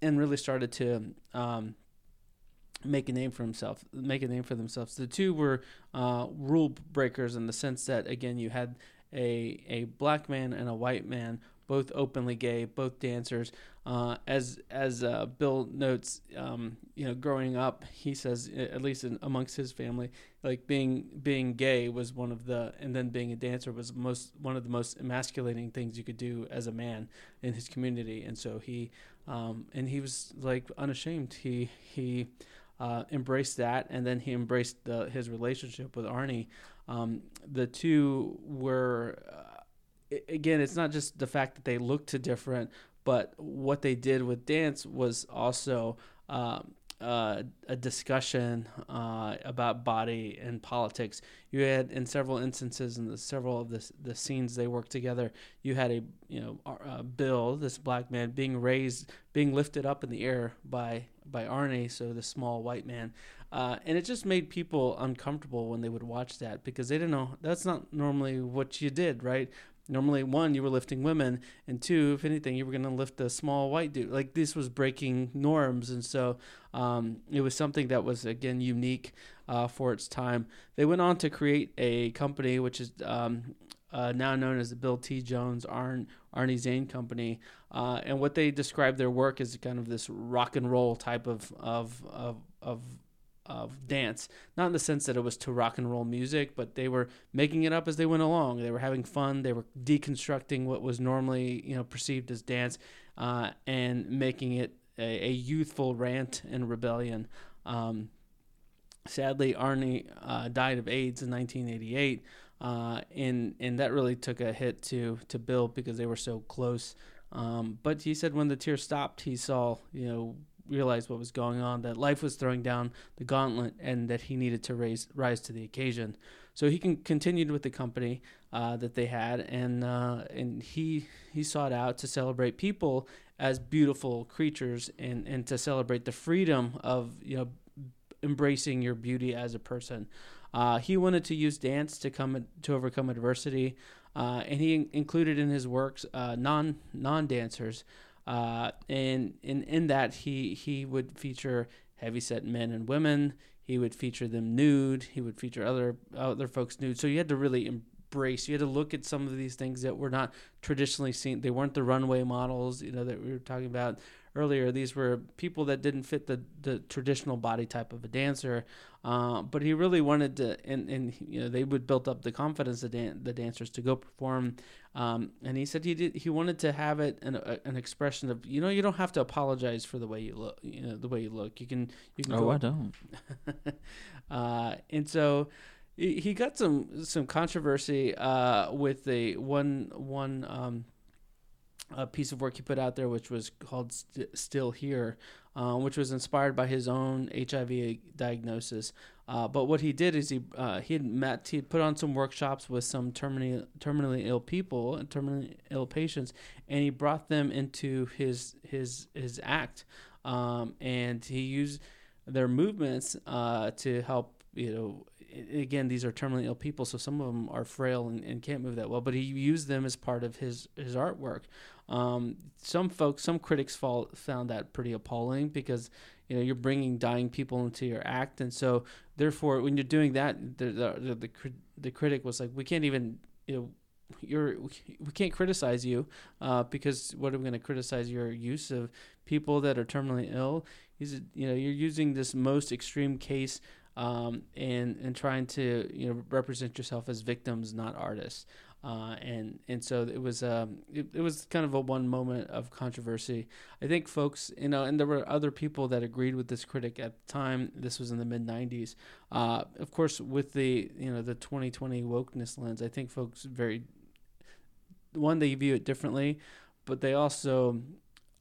and really started to um, make a name for himself, make a name for themselves. The two were uh, rule breakers in the sense that again, you had a a black man and a white man, both openly gay, both dancers. Uh, as as uh, Bill notes, um, you know, growing up, he says at least in, amongst his family, like being being gay was one of the, and then being a dancer was most one of the most emasculating things you could do as a man in his community. And so he, um, and he was like unashamed. He he. Uh, embraced that, and then he embraced the, his relationship with Arnie. Um, the two were, uh, again, it's not just the fact that they looked too different, but what they did with dance was also um, uh, a discussion uh, about body and politics. You had, in several instances, in the several of the the scenes they worked together, you had a you know uh, Bill, this black man, being raised, being lifted up in the air by by Arnie, so the small white man, uh, and it just made people uncomfortable when they would watch that because they didn't know that's not normally what you did, right? Normally, one, you were lifting women, and two, if anything, you were going to lift a small white dude. Like this was breaking norms, and so um, it was something that was again unique uh, for its time. They went on to create a company which is um, uh, now known as the Bill T. Jones Arn, Arnie Zane Company, uh, and what they describe their work as kind of this rock and roll type of of of, of of dance, not in the sense that it was to rock and roll music, but they were making it up as they went along. They were having fun. They were deconstructing what was normally, you know, perceived as dance, uh, and making it a, a youthful rant and rebellion. Um, sadly, Arnie uh, died of AIDS in 1988, uh, and and that really took a hit to to Bill because they were so close. Um, but he said when the tears stopped, he saw, you know, realized what was going on, that life was throwing down the gauntlet, and that he needed to raise rise to the occasion. So he can continued with the company uh, that they had, and uh, and he he sought out to celebrate people as beautiful creatures, and and to celebrate the freedom of you know embracing your beauty as a person. Uh, he wanted to use dance to come to overcome adversity, uh, and he in- included in his works uh, non non dancers. Uh, and in in that he he would feature heavyset men and women. He would feature them nude. He would feature other other folks nude. So you had to really embrace. You had to look at some of these things that were not traditionally seen. They weren't the runway models, you know, that we were talking about earlier. These were people that didn't fit the the traditional body type of a dancer. Uh, but he really wanted to, and, and you know, they would build up the confidence of dan- the dancers to go perform. Um, and he said he did. He wanted to have it an, a, an expression of, you know, you don't have to apologize for the way you look. You know, the way you look. You can you can Oh, go I don't. [LAUGHS] uh, and so he he got some some controversy uh, with the one one um, a piece of work he put out there, which was called St- "Still Here," uh, which was inspired by his own HIV diagnosis. Uh, but what he did is he uh, he had met he had put on some workshops with some terminally terminally ill people and terminally ill patients, and he brought them into his his his act, um, and he used their movements uh, to help you know again, these are terminally ill people, so some of them are frail and, and can't move that well. But he used them as part of his his artwork. Um, some folks, some critics fall, found that pretty appalling because you know you're bringing dying people into your act, and so therefore, when you're doing that, the the the, the critic was like, we can't even you know you're we can't criticize you uh, because what are we going to criticize your use of people that are terminally ill? He's you know you're using this most extreme case um, and and trying to you know represent yourself as victims, not artists. Uh, and and so it was um, it, it was kind of a one moment of controversy. I think folks, you know, and there were other people that agreed with this critic at the time. This was in the mid '90s. Uh, of course, with the you know the 2020 wokeness lens, I think folks very one they view it differently, but they also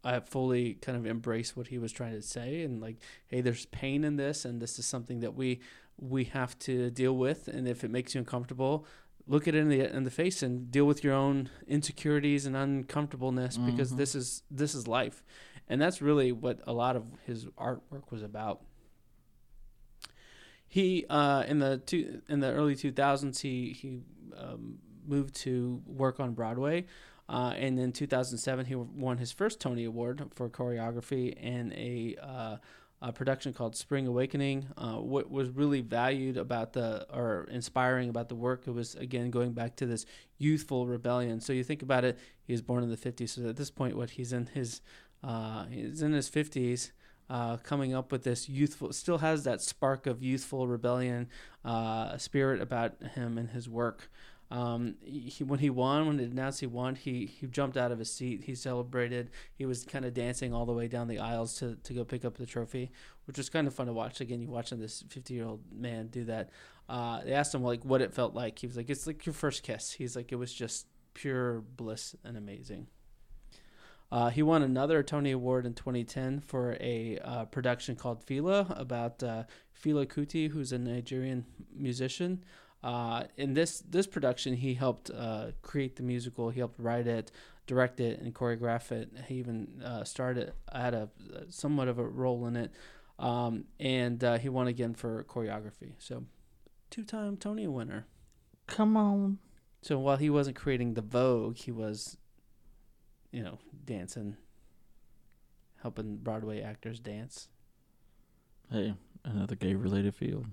I fully kind of embraced what he was trying to say and like, hey, there's pain in this, and this is something that we we have to deal with, and if it makes you uncomfortable, look at it in the in the face and deal with your own insecurities and uncomfortableness mm-hmm. because this is this is life, and that's really what a lot of his artwork was about. He uh, in the two in the early two thousands he he um, moved to work on Broadway. Uh, and in 2007, he won his first Tony Award for choreography in a, uh, a production called Spring Awakening. Uh, what was really valued about the, or inspiring about the work, it was again going back to this youthful rebellion. So you think about it, he was born in the 50s. So at this point, what he's in his, uh, he's in his 50s. Uh, coming up with this youthful, still has that spark of youthful rebellion uh, spirit about him and his work. Um, he, when he won, when it announced he won, he, he jumped out of his seat. He celebrated. He was kind of dancing all the way down the aisles to, to go pick up the trophy, which was kind of fun to watch. Again, you watching this 50 year old man do that. Uh, they asked him like what it felt like. He was like, "It's like your first kiss." He's like, "It was just pure bliss and amazing." Uh, he won another Tony Award in 2010 for a uh, production called Fela about uh, Fela Kuti, who's a Nigerian musician. Uh, in this this production, he helped uh, create the musical. He helped write it, direct it, and choreograph it. He even uh, started had a somewhat of a role in it, um, and uh, he won again for choreography. So, two time Tony winner. Come on. So while he wasn't creating the Vogue, he was, you know, dancing, helping Broadway actors dance. Hey, another gay related field.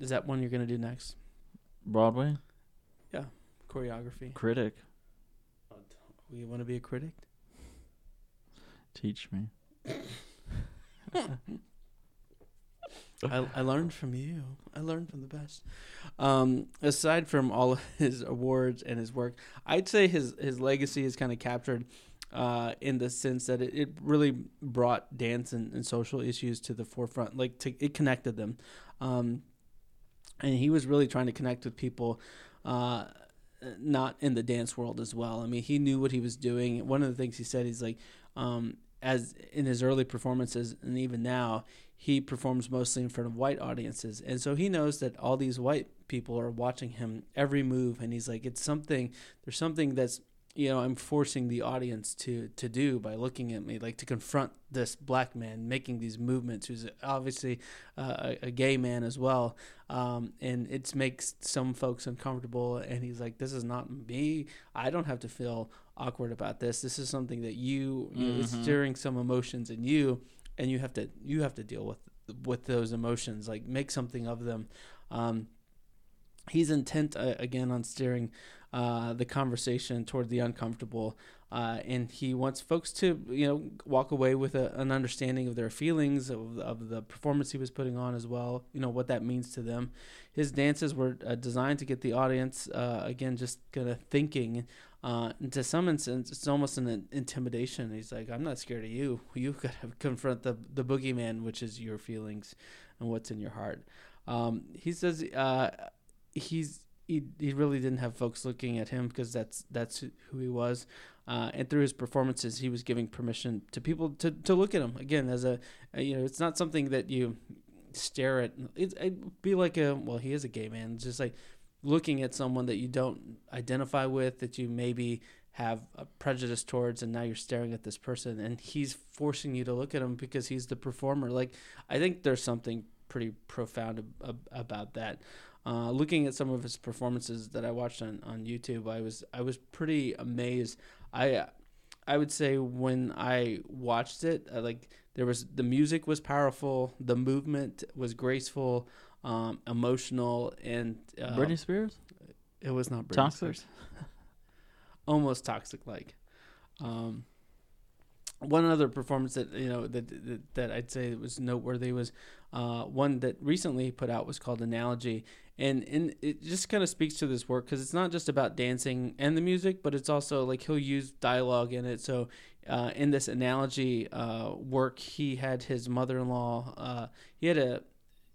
Is that one you're gonna do next? Broadway. Yeah, choreography. Critic. We want to be a critic. Teach me. [LAUGHS] I, I learned from you. I learned from the best. Um, aside from all of [LAUGHS] his awards and his work, I'd say his his legacy is kind of captured uh, in the sense that it, it really brought dance and, and social issues to the forefront. Like to, it connected them. Um, and he was really trying to connect with people uh, not in the dance world as well. I mean, he knew what he was doing. One of the things he said, he's like, um, as in his early performances, and even now, he performs mostly in front of white audiences, and so he knows that all these white people are watching him every move, and he's like, it's something. There's something that's you know I'm forcing the audience to to do by looking at me, like to confront this black man making these movements, who's obviously uh, a, a, gay man as well, um, and it makes some folks uncomfortable. And he's like, "This is not me. I don't have to feel awkward about this. This is something that you, you know, it's mm-hmm. stirring some emotions in you, and you have to you have to deal with with those emotions. Like make something of them." Um, he's intent uh, again on steering uh, the conversation toward the uncomfortable. Uh, and he wants folks to, you know, walk away with a, an understanding of their feelings of, of the performance he was putting on as well. You know what that means to them. His dances were uh, designed to get the audience, uh, again, just kind of thinking. Uh, to some instance, it's almost an intimidation. He's like, "I'm not scared of you. You've [LAUGHS] got to confront the the boogeyman, which is your feelings and what's in your heart." Um, he says uh, he's he he really didn't have folks looking at him because that's that's who he was. Uh, and through his performances, he was giving permission to people to, to look at him again as a, a you know it's not something that you stare at. It's, it'd be like a well, he is a gay man. Just like looking at someone that you don't identify with, that you maybe have a prejudice towards, and now you're staring at this person, and he's forcing you to look at him because he's the performer. Like I think there's something pretty profound ab- about that. Uh, looking at some of his performances that I watched on, on YouTube, I was I was pretty amazed. I I would say when I watched it, uh, like there was the music was powerful, the movement was graceful, um, emotional, and uh, Britney Spears. it was not Britney Toxic? Spears. [LAUGHS] Almost toxic like. Um, one other performance that you know that that, that I'd say was noteworthy was uh, one that recently put out was called Analogy, and and it just kind of speaks to this work because it's not just about dancing and the music, but it's also like he'll use dialogue in it. So uh, in this Analogy uh, work, he had his mother-in-law. Uh, he had a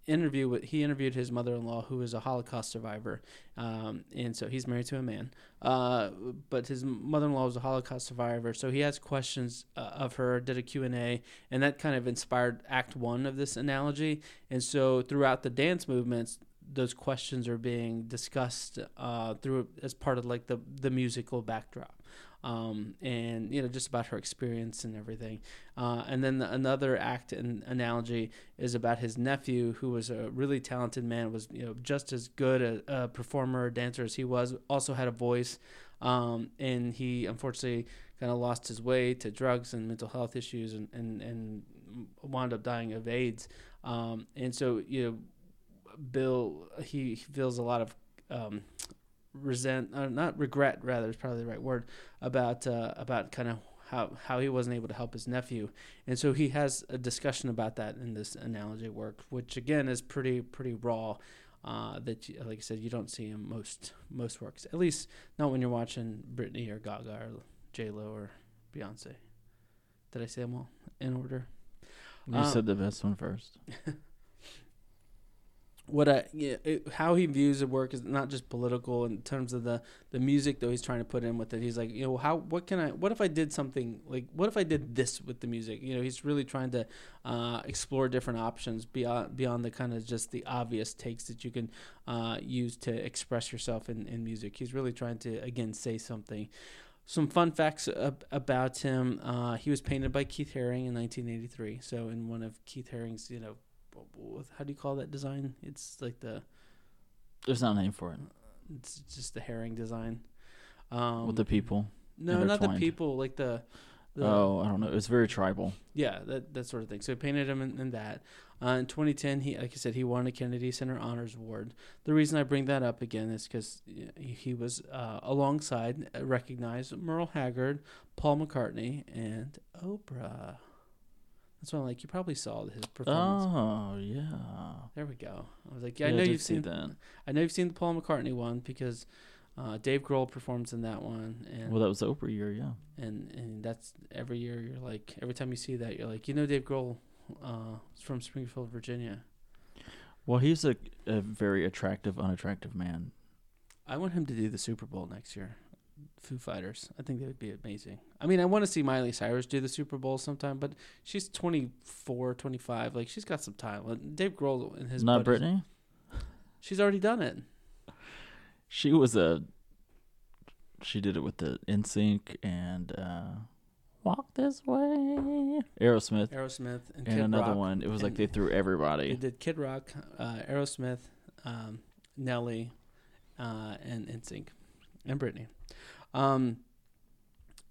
interview with he interviewed his mother-in-law who was a holocaust survivor um, and so he's married to a man uh, but his mother-in-law was a holocaust survivor so he asked questions uh, of her did a q&a and that kind of inspired act one of this analogy and so throughout the dance movements those questions are being discussed uh, through as part of like the the musical backdrop um, and you know just about her experience and everything. Uh, and then the, another act and analogy is about his nephew, who was a really talented man, was you know just as good a, a performer, dancer as he was. Also had a voice, um, and he unfortunately kind of lost his way to drugs and mental health issues, and and and wound up dying of AIDS. Um, and so you know, Bill he feels a lot of um, resent, uh, not regret, rather is probably the right word about uh, about kind of how how he wasn't able to help his nephew, and so he has a discussion about that in this analogy work, which again is pretty pretty raw. Uh, that you, like I said, you don't see in most most works. At least not when you're watching Britney or Gaga or J Lo or Beyonce. Did I say them all in order? You Um, said the best one first. [LAUGHS] what I yeah, it, how he views the work is not just political in terms of the the music though he's trying to put in with it. He's like, you know, how what can I what if I did something like what if I did this with the music? You know, he's really trying to uh, explore different options beyond beyond the kind of just the obvious takes that you can uh, use to express yourself in, in music. He's really trying to again say something. Some fun facts ab- about him: uh, he was painted by Keith Haring in 1983. So in one of Keith Haring's, you know, how do you call that design? It's like the There's not a name for it. it's just the Haring design. Um, With the people. no, not the people, like the, the oh, I don't know. It's very tribal. yeah, that that sort of thing. So he painted him in, in that. Uh, in 2010, he like I said, he won a Kennedy Center Honors Award. The reason I bring that up again is because he, he was uh, alongside uh, recognized Merle Haggard, Paul McCartney, and Oprah. That's why I'm like, you probably saw his performance. Oh yeah. There we go. I was like, yeah, I know did you've see seen that. I know you've seen the Paul McCartney one because uh, Dave Grohl performs in that one, and Well, that was the Oprah year, yeah. and and that's every year. You're like every time you see that, you're like, you know, Dave Grohl uh, is from Springfield, Virginia. Well, he's a, a very attractive, unattractive man. I want him to do the Super Bowl next year. Foo Fighters. I think that would be amazing. I mean, I want to see Miley Cyrus do the Super Bowl sometime, but she's 24, 25. Like, she's got some time. Dave Grohl and his Not buddies- Britney. She's already done it. She was a. She did it with the NSYNC and uh, Walk This Way. Aerosmith. Aerosmith and, And another Rock. one. It was like they threw everybody. They did Kid Rock, uh, Aerosmith, um, Nelly, uh, and NSYNC, and Britney. Um,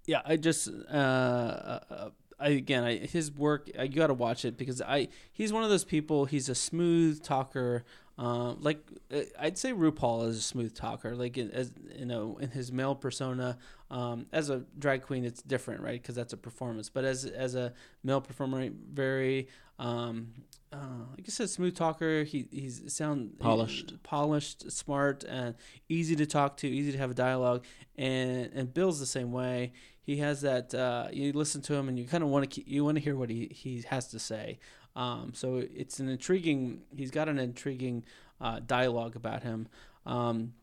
yeah, I just uh, uh, I again, I, his work uh, you got to watch it because I he's one of those people. He's a smooth talker. Uh, like uh, I'd say RuPaul is a smooth talker. Like in, as you know, in his male persona, um, as a drag queen, it's different, right? Because that's a performance. But as as a male performer, very um, uh, like I said, smooth talker. He he's sound Polished. polished, smart, and easy to talk to, easy to have a dialogue. And and Bill's the same way. He has that. Uh, you listen to him, and you kind of want to you want to hear what he he has to say. Um, so it's an intriguing. He's got an intriguing uh, dialogue about him. Um,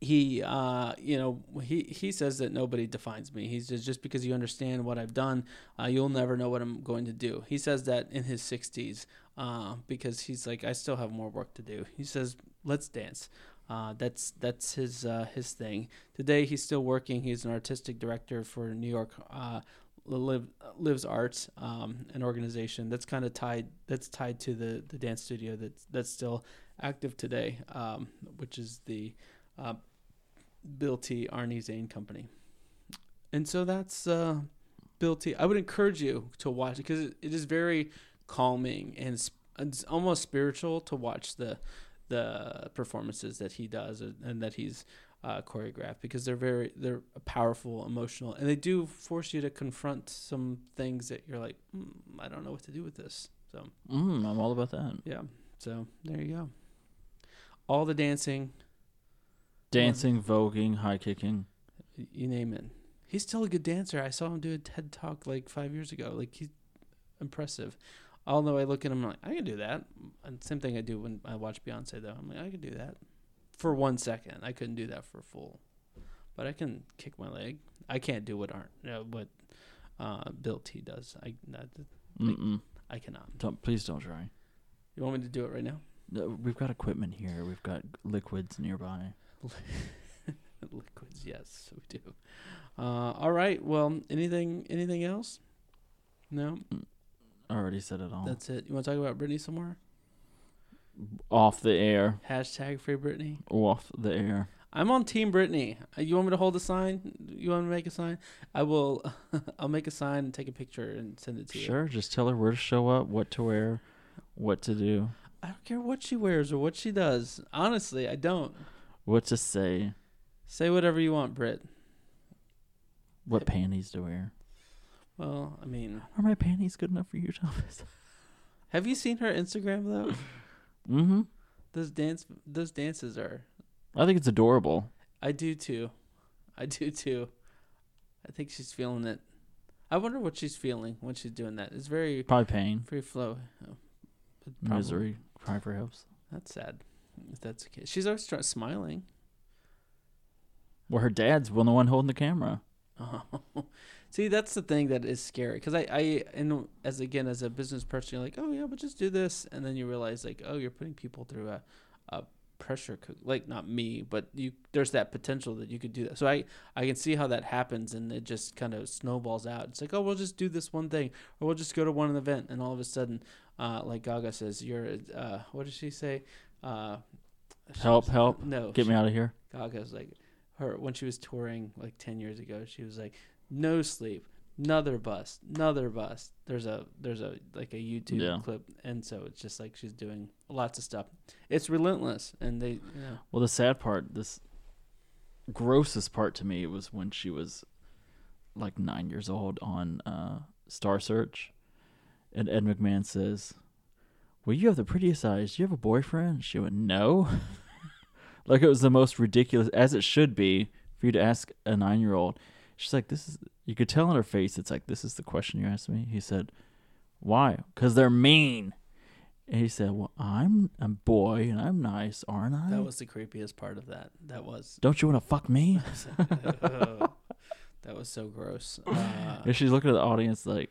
he uh you know he he says that nobody defines me. He's just just because you understand what i've done uh, you'll never know what i'm going to do. He says that in his 60s uh because he's like i still have more work to do. He says let's dance. Uh that's that's his uh his thing. Today he's still working. He's an artistic director for new york uh live lives arts um an organization that's kind of tied that's tied to the the dance studio that's that's still active today um which is the uh, Bill T. Arnie Zane Company. And so that's uh, Bill T. I would encourage you to watch it because it, it is very calming and sp- it's almost spiritual to watch the the performances that he does and, and that he's uh, choreographed because they're very they're powerful, emotional, and they do force you to confront some things that you're like, mm, I don't know what to do with this. So Mm, I'm all about that. yeah, so there you go. All the dancing, Dancing, voguing, high kicking. you name it. He's still a good dancer. I saw him do a TED talk like five years ago. Like he's impressive. Although I look at him like I can do that. And same thing I do when I watch Beyonce though. I'm like I can do that for one second. I couldn't do that for full, but I can kick my leg. I can't do what aren't uh, what uh, Bill T does. I that, Mm-mm. I cannot. Don't please don't try. You want me to do it right now? No, We've got equipment here. We've got liquids nearby. [LAUGHS] Liquids, yes, So we do. Uh, all right. Well, anything anything else? No, I already said it all. that's it. You want to talk about Britney some more? Off the air. Hashtag free Britney. Off the air. I'm on Team Britney. Uh, You want me to hold a sign? You want me to make a sign? I will. [LAUGHS] I'll make a sign and take a picture and send it to you. Sure. Just tell her where to show up, what to wear, what to do, I don't care what she wears or what she does. Honestly, I don't. what to say, Say whatever you want, Brit. what panties to wear. Well, I mean, Are my panties good enough for you, Thomas? have you seen her Instagram though? [LAUGHS] mm-hmm. Those dance, those dances are. I think it's adorable. I do too. I do too. I think she's feeling it. I wonder what she's feeling when she's doing that. It's very, Probably pain, very flow. Oh, probably- misery, cry for helps. That's sad. If that's the case, she's always try- smiling. Well, her dad's one the one holding the camera. [LAUGHS] Oh. See, that's the thing that is scary because I, I, and as again as a business person, you're like, oh yeah, but just do this, and then you realize like, oh, you're putting people through a, a pressure cook. Like not me, but you. There's that potential that you could do that. So I, I can see how that happens, and it just kind of snowballs out. It's like, oh, we'll just do this one thing, or we'll just go to one event, and all of a sudden, uh, like Gaga says, you're, uh, what did she say? Uh, she Help, was- help, No, Get she- me out of here. Gaga's like her when she was touring like 10 years ago she was like no sleep another bus another bus there's a there's a like a youtube Yeah. clip and so it's just like she's doing lots of stuff it's relentless and they you know Well, the sad part, this grossest part to me was when she was like nine years old on uh, Star Search, and Ed McMahon says, "Well, you have the prettiest eyes. Do you have a boyfriend?" She went, "No." [LAUGHS] like it was the most ridiculous, as it should be, for you to ask a nine-year-old. She's like, "This is." You could tell in her face, it's like, "This is the question you asked me." He said, "Why?" Because they're mean. And he said, "Well, I'm a boy and I'm nice, aren't I?" that was the creepiest part of that that was Don't you want to fuck me? [LAUGHS] [LAUGHS] That was so gross uh, And she's looking at the audience like,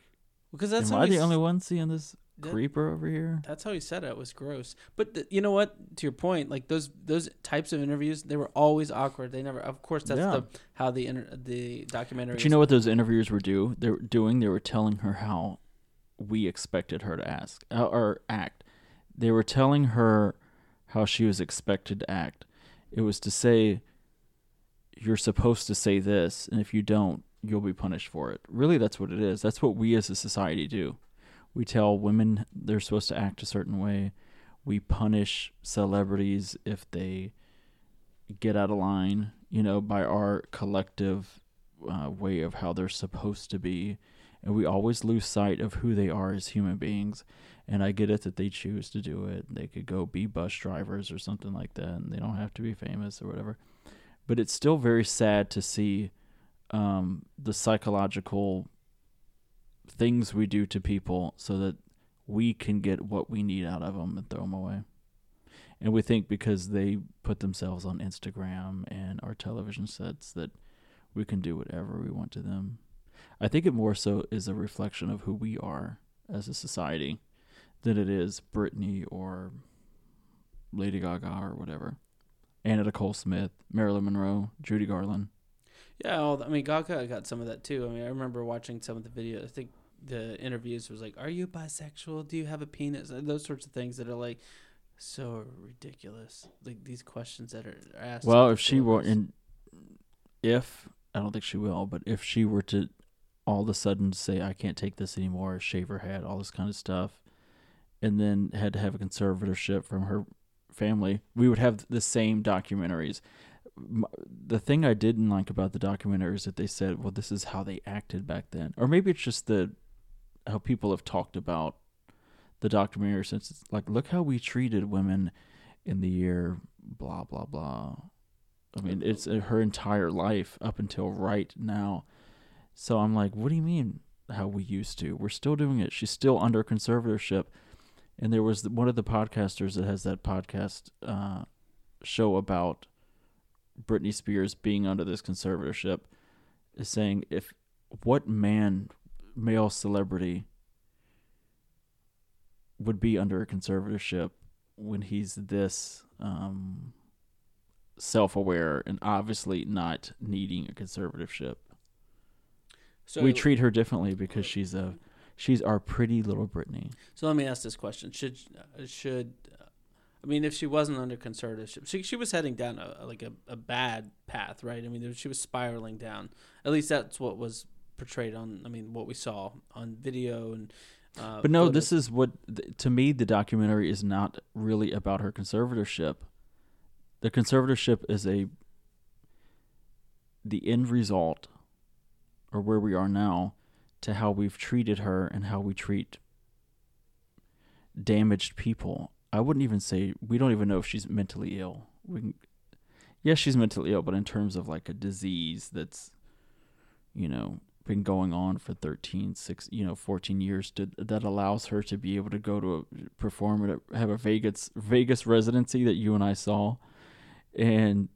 because that's am I he the only one seeing this that- creeper over here? That's how he said it. It was gross. But th- you know what? To your point, like those those types of interviews, they were always awkward. They never. Of course, that's Yeah. the how the inter- the documentary. But you know what those interviewers were do? They were doing. They were telling her how we expected her to ask uh, or act. They were telling her how she was expected to act. It was to say, "You're supposed to say this, and if you don't, you'll be punished for it." Really, that's what it is. That's what we as a society do. We tell women they're supposed to act a certain way. We punish celebrities if they get out of line, you know, by our collective uh, way of how they're supposed to be. And we always lose sight of who they are as human beings. And I get it that they choose to do it. They could go be bus drivers or something like that, and they don't have to be famous or whatever. But it's still very sad to see um, the psychological things we do to people so that we can get what we need out of them and throw them away. And we think because they put themselves on Instagram and our television sets that we can do whatever we want to them. I think it more so is a reflection of who we are as a society than it is Britney or Lady Gaga or whatever. Anna Nicole Smith, Marilyn Monroe, Judy Garland. Yeah, well, I mean, Gaga got some of that too. I mean, I remember watching some of the videos. I think the interviews was like, "Are you bisexual? Do you have a penis?" Uh, those sorts of things that are like so ridiculous. Like these questions that are asked. Well, if she were in, if I don't think she will, but if she were to all of a sudden say, "I can't take this anymore," shave her head, all this kind of stuff, and then had to have a conservatorship from her family, we would have the same documentaries. The thing I didn't like about the documentary is that they said, "Well, this is how they acted back then," or maybe it's just the how people have talked about the documentary since it's like, look how we treated women in the year blah blah blah. I mean, it's her entire life up until right now. So I'm like, what do you mean how we used to? We're still doing it. She's still under conservatorship. And there was one of the podcasters that has that podcast uh, show about Britney Spears being under this conservatorship is saying if what man, male celebrity, would be under a conservatorship when he's this um, self-aware and obviously not needing a conservatorship. so we treat her differently because she's a she's our pretty little Britney. So let me ask this question: Should should I mean, if she wasn't under conservatorship, she she was heading down a like a, a bad path, right? I mean, there- she was spiraling down. At least that's what was portrayed on. I mean, what we saw on video and. Uh, But no, photos. this is what to me the documentary is not really about her conservatorship. The conservatorship is a the end result or where we are now to how we've treated her and how we treat damaged people. I wouldn't even say we don't even know if she's mentally ill. We can, yes, she's mentally ill, but in terms of like a disease that's you know been going on for 13 6 you know 14 years to, that allows her to be able to go to a, perform at a, have a Vegas Vegas residency that you and I saw and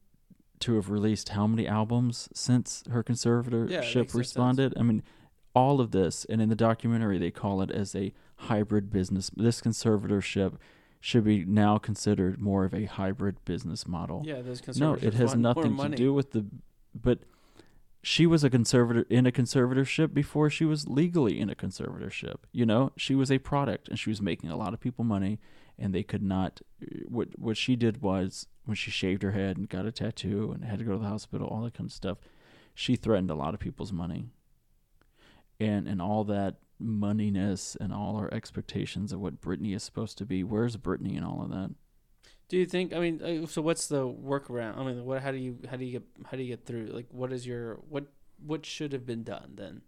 to have released how many albums since her Yeah, conservatorship sense. responded I mean all of this and in the documentary they call it as a hybrid business this conservatorship should be now considered more of a hybrid business model Yeah, those conservatives. no, it has nothing to do with the. But she was a conservator in a conservatorship before she was legally in a conservatorship. You know, she was a product, and she was making a lot of people money, and they could not. What what she did was when she shaved her head and got a tattoo and had to go to the hospital, all that kind of stuff. She threatened a lot of people's money, and and all that moneyness and all our expectations of what Britney is supposed to be. Where's Britney and all of that? Do you think? I mean, uh, so what's the workaround? I mean, what? How do you how do you get how do you get through? Like, what is your what what should have been done then?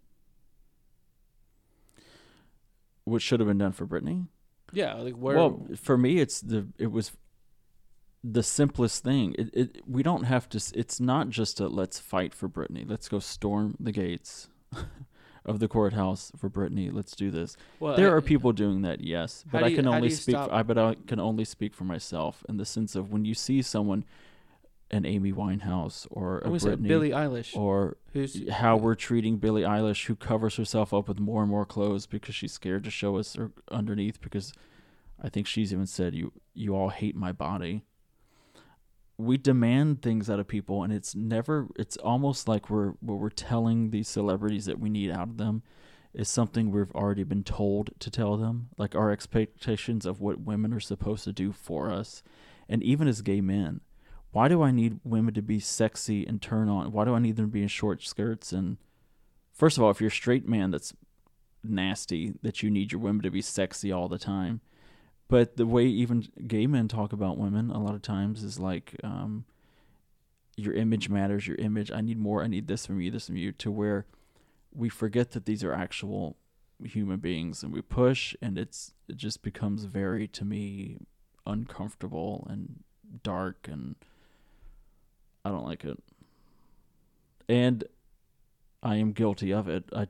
What should have been done for Britney? Yeah, like where? Well, for me, it's the it was the simplest thing. It, it we don't have to. It's not just a let's fight for Britney. Let's go storm the gates [LAUGHS] of the courthouse for Britney. Let's do this. well, there I- are people doing that, yes, but I can do only speak. stop- I but I can only speak for myself in the sense of when you see someone, an Amy Winehouse or a I was at Britney Billie Eilish, or who's how we're treating Billie Eilish, who covers herself up with more and more clothes because she's scared to show us her underneath. Because I think she's even said, "You you all hate my body." We demand things out of people, and it's never. It's almost like we're what we're telling these celebrities that we need out of them is something we've already been told to tell them. Like our expectations of what women are supposed to do for us, and even as gay men, why do I need women to be sexy and turn on? Why do I need them to be in short skirts? And first of all, if you're a straight man, that's nasty that you need your women to be sexy all the time. But the way even gay men talk about women a lot of times is like, um, your image matters. Your image. I need more. I need this from you. This from you. To where we forget that these are actual human beings, and we push, and it's it just becomes very to me uncomfortable and dark and I don't like it. And I am guilty of it. I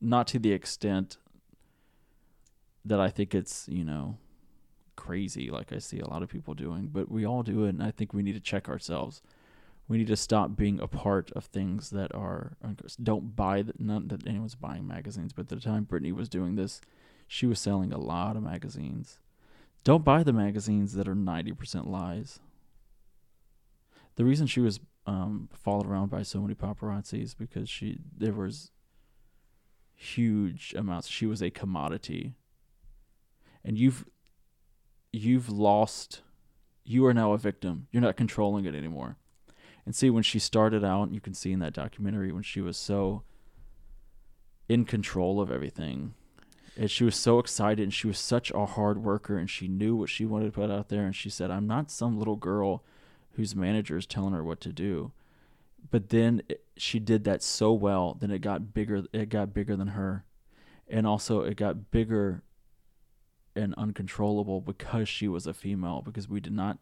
not to the extent that I think it's, you know, crazy like I see a lot of people doing, but we all do it, and I think we need to check ourselves. We need to stop being a part of things that are don't buy the, not that anyone's buying magazines, but at the time Britney was doing this, she was selling a lot of magazines. Don't buy the magazines that are ninety percent lies. The reason she was um, followed around by so many paparazzis because she there was huge amounts. She was a commodity, and you've you've lost. You are now a victim. You're not controlling it anymore. And see, when she started out, you can see in that documentary when she was so in control of everything. And she was so excited and she was such a hard worker and she knew what she wanted to put out there. And she said, I'm not some little girl whose manager is telling her what to do. But then it, she did that so well, then it got bigger. It got bigger than her, and also it got bigger and uncontrollable because she was a female. Because we did not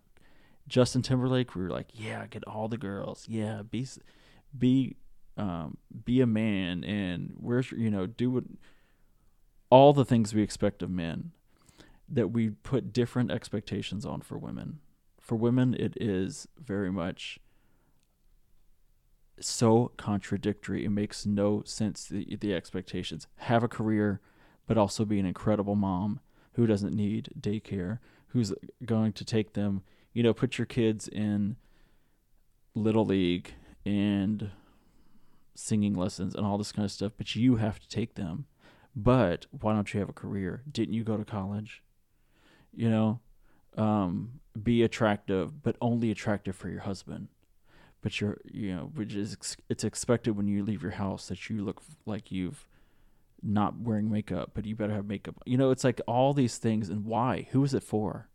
Justin Timberlake. We were like, yeah, get all the girls. Yeah, be be um, be a man, and where's you know do what all the things we expect of men that we put different expectations on for women. For women, it is very much so contradictory. It makes no sense. The, the expectations have a career, but also be an incredible mom who doesn't need daycare, who's going to take them. You know, put your kids in little league and singing lessons and all this kind of stuff, but you have to take them. But why don't you have a career? Didn't you go to college? You know, um, be attractive, but only attractive for your husband. But you're, you know, which is it's expected when you leave your house that you look like you've not wearing makeup, but you better have makeup. You know, it's like all these things, and why? Who is it for?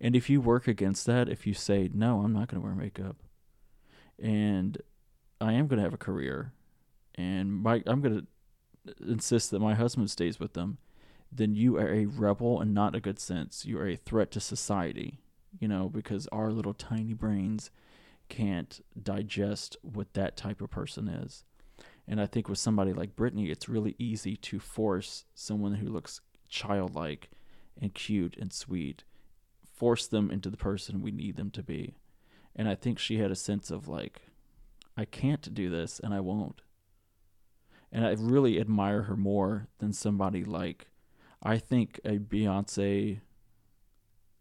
And if you work against that, if you say no, I'm not going to wear makeup, and I am going to have a career, and my I'm going to insist that my husband stays with them then you are a rebel and not a good sense. You are a threat to society, you know, because our little tiny brains can't digest what that type of person is. And I think with somebody like Britney, it's really easy to force someone who looks childlike and cute and sweet, force them into the person we need them to be. And I think she had a sense of like, I can't do this and I won't. And I really admire her more than somebody like I think a Beyonce,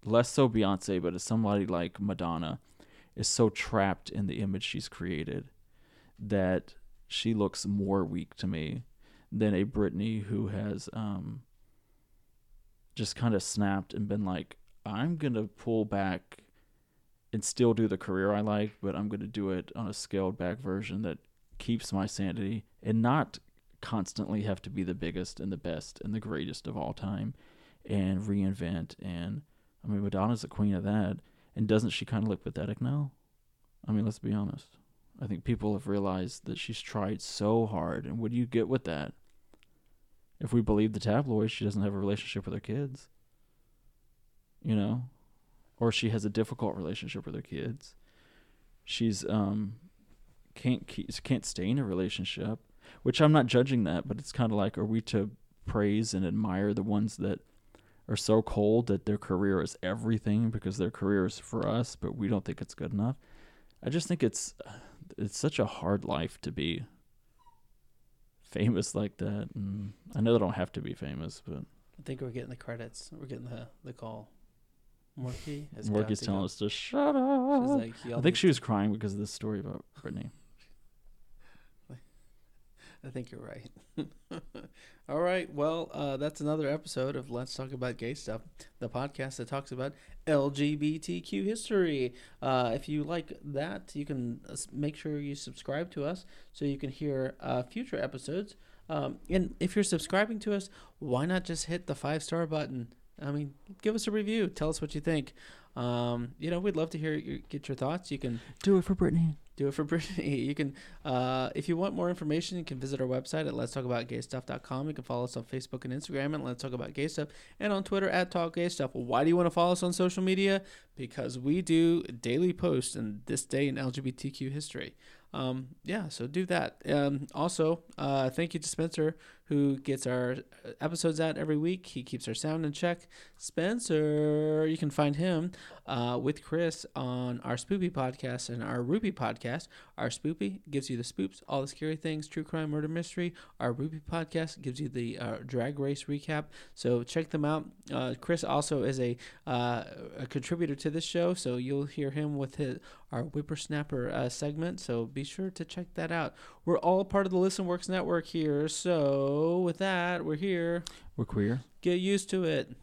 less so Beyonce, but somebody like Madonna, is so trapped in the image she's created that she looks more weak to me than a Britney who has um, just kind of snapped and been like, I'm going to pull back and still do the career I like, but I'm going to do it on a scaled back version that keeps my sanity and not constantly have to be the biggest and the best and the greatest of all time and reinvent and I mean Madonna's the queen of that and doesn't she kind of look pathetic now? I mean, let's be honest. I think people have realized that she's tried so hard and what do you get with that? If we believe the tabloids, she doesn't have a relationship with her kids. You know, or she has a difficult relationship with her kids. She's um can't keep, can't stay in a relationship which I'm not judging that, but it's kind of like, are we to praise and admire the ones that are so cold that their career is everything because their career is for us, but we don't think it's good enough? I just think it's it's such a hard life to be famous like that. And I know they don't have to be famous, but I think we're getting the credits. We're getting the the call. Morky is Morky's telling us to shut up. Like, I think she was crying because of this story about Britney. I think you're right. [LAUGHS] All right. Well, uh, that's another episode of Let's Talk About Gay Stuff, the podcast that talks about LGBTQ history. Uh, if you like that, you can uh, make sure you subscribe to us so you can hear uh, future episodes. Um, and if you're subscribing to us, why not just hit the five star button? I mean, give us a review. Tell us what you think. Um, you know, we'd love to hear your, get your thoughts. You can do it for Britney do it for Britney. [LAUGHS] You can, uh, if you want more information, you can visit our website at let's talk about. You can follow us on Facebook and Instagram and let's talk about gay stuff and on Twitter at talk gay stuff. Why do you want to follow us on social media? Because we do daily posts in this day in LGBTQ history. Um, yeah, so do that. Um, also, uh, thank you to Spencer who gets our uh, episodes out every week. He keeps our sound in check. Spencer, you can find him uh, with Chris on our Spoopy podcast and our Ruby podcast. Our Spoopy gives you the spoops, all the scary things, true crime, murder, mystery. Our Ruby podcast gives you the uh, drag race recap. So check them out. Uh, Chris also is a, uh, a contributor to this show, so you'll hear him with his our whippersnapper uh, segment. So be sure to check that out. We're all part of the Listen Works network here. So with that, we're here. We're queer. Get used to it.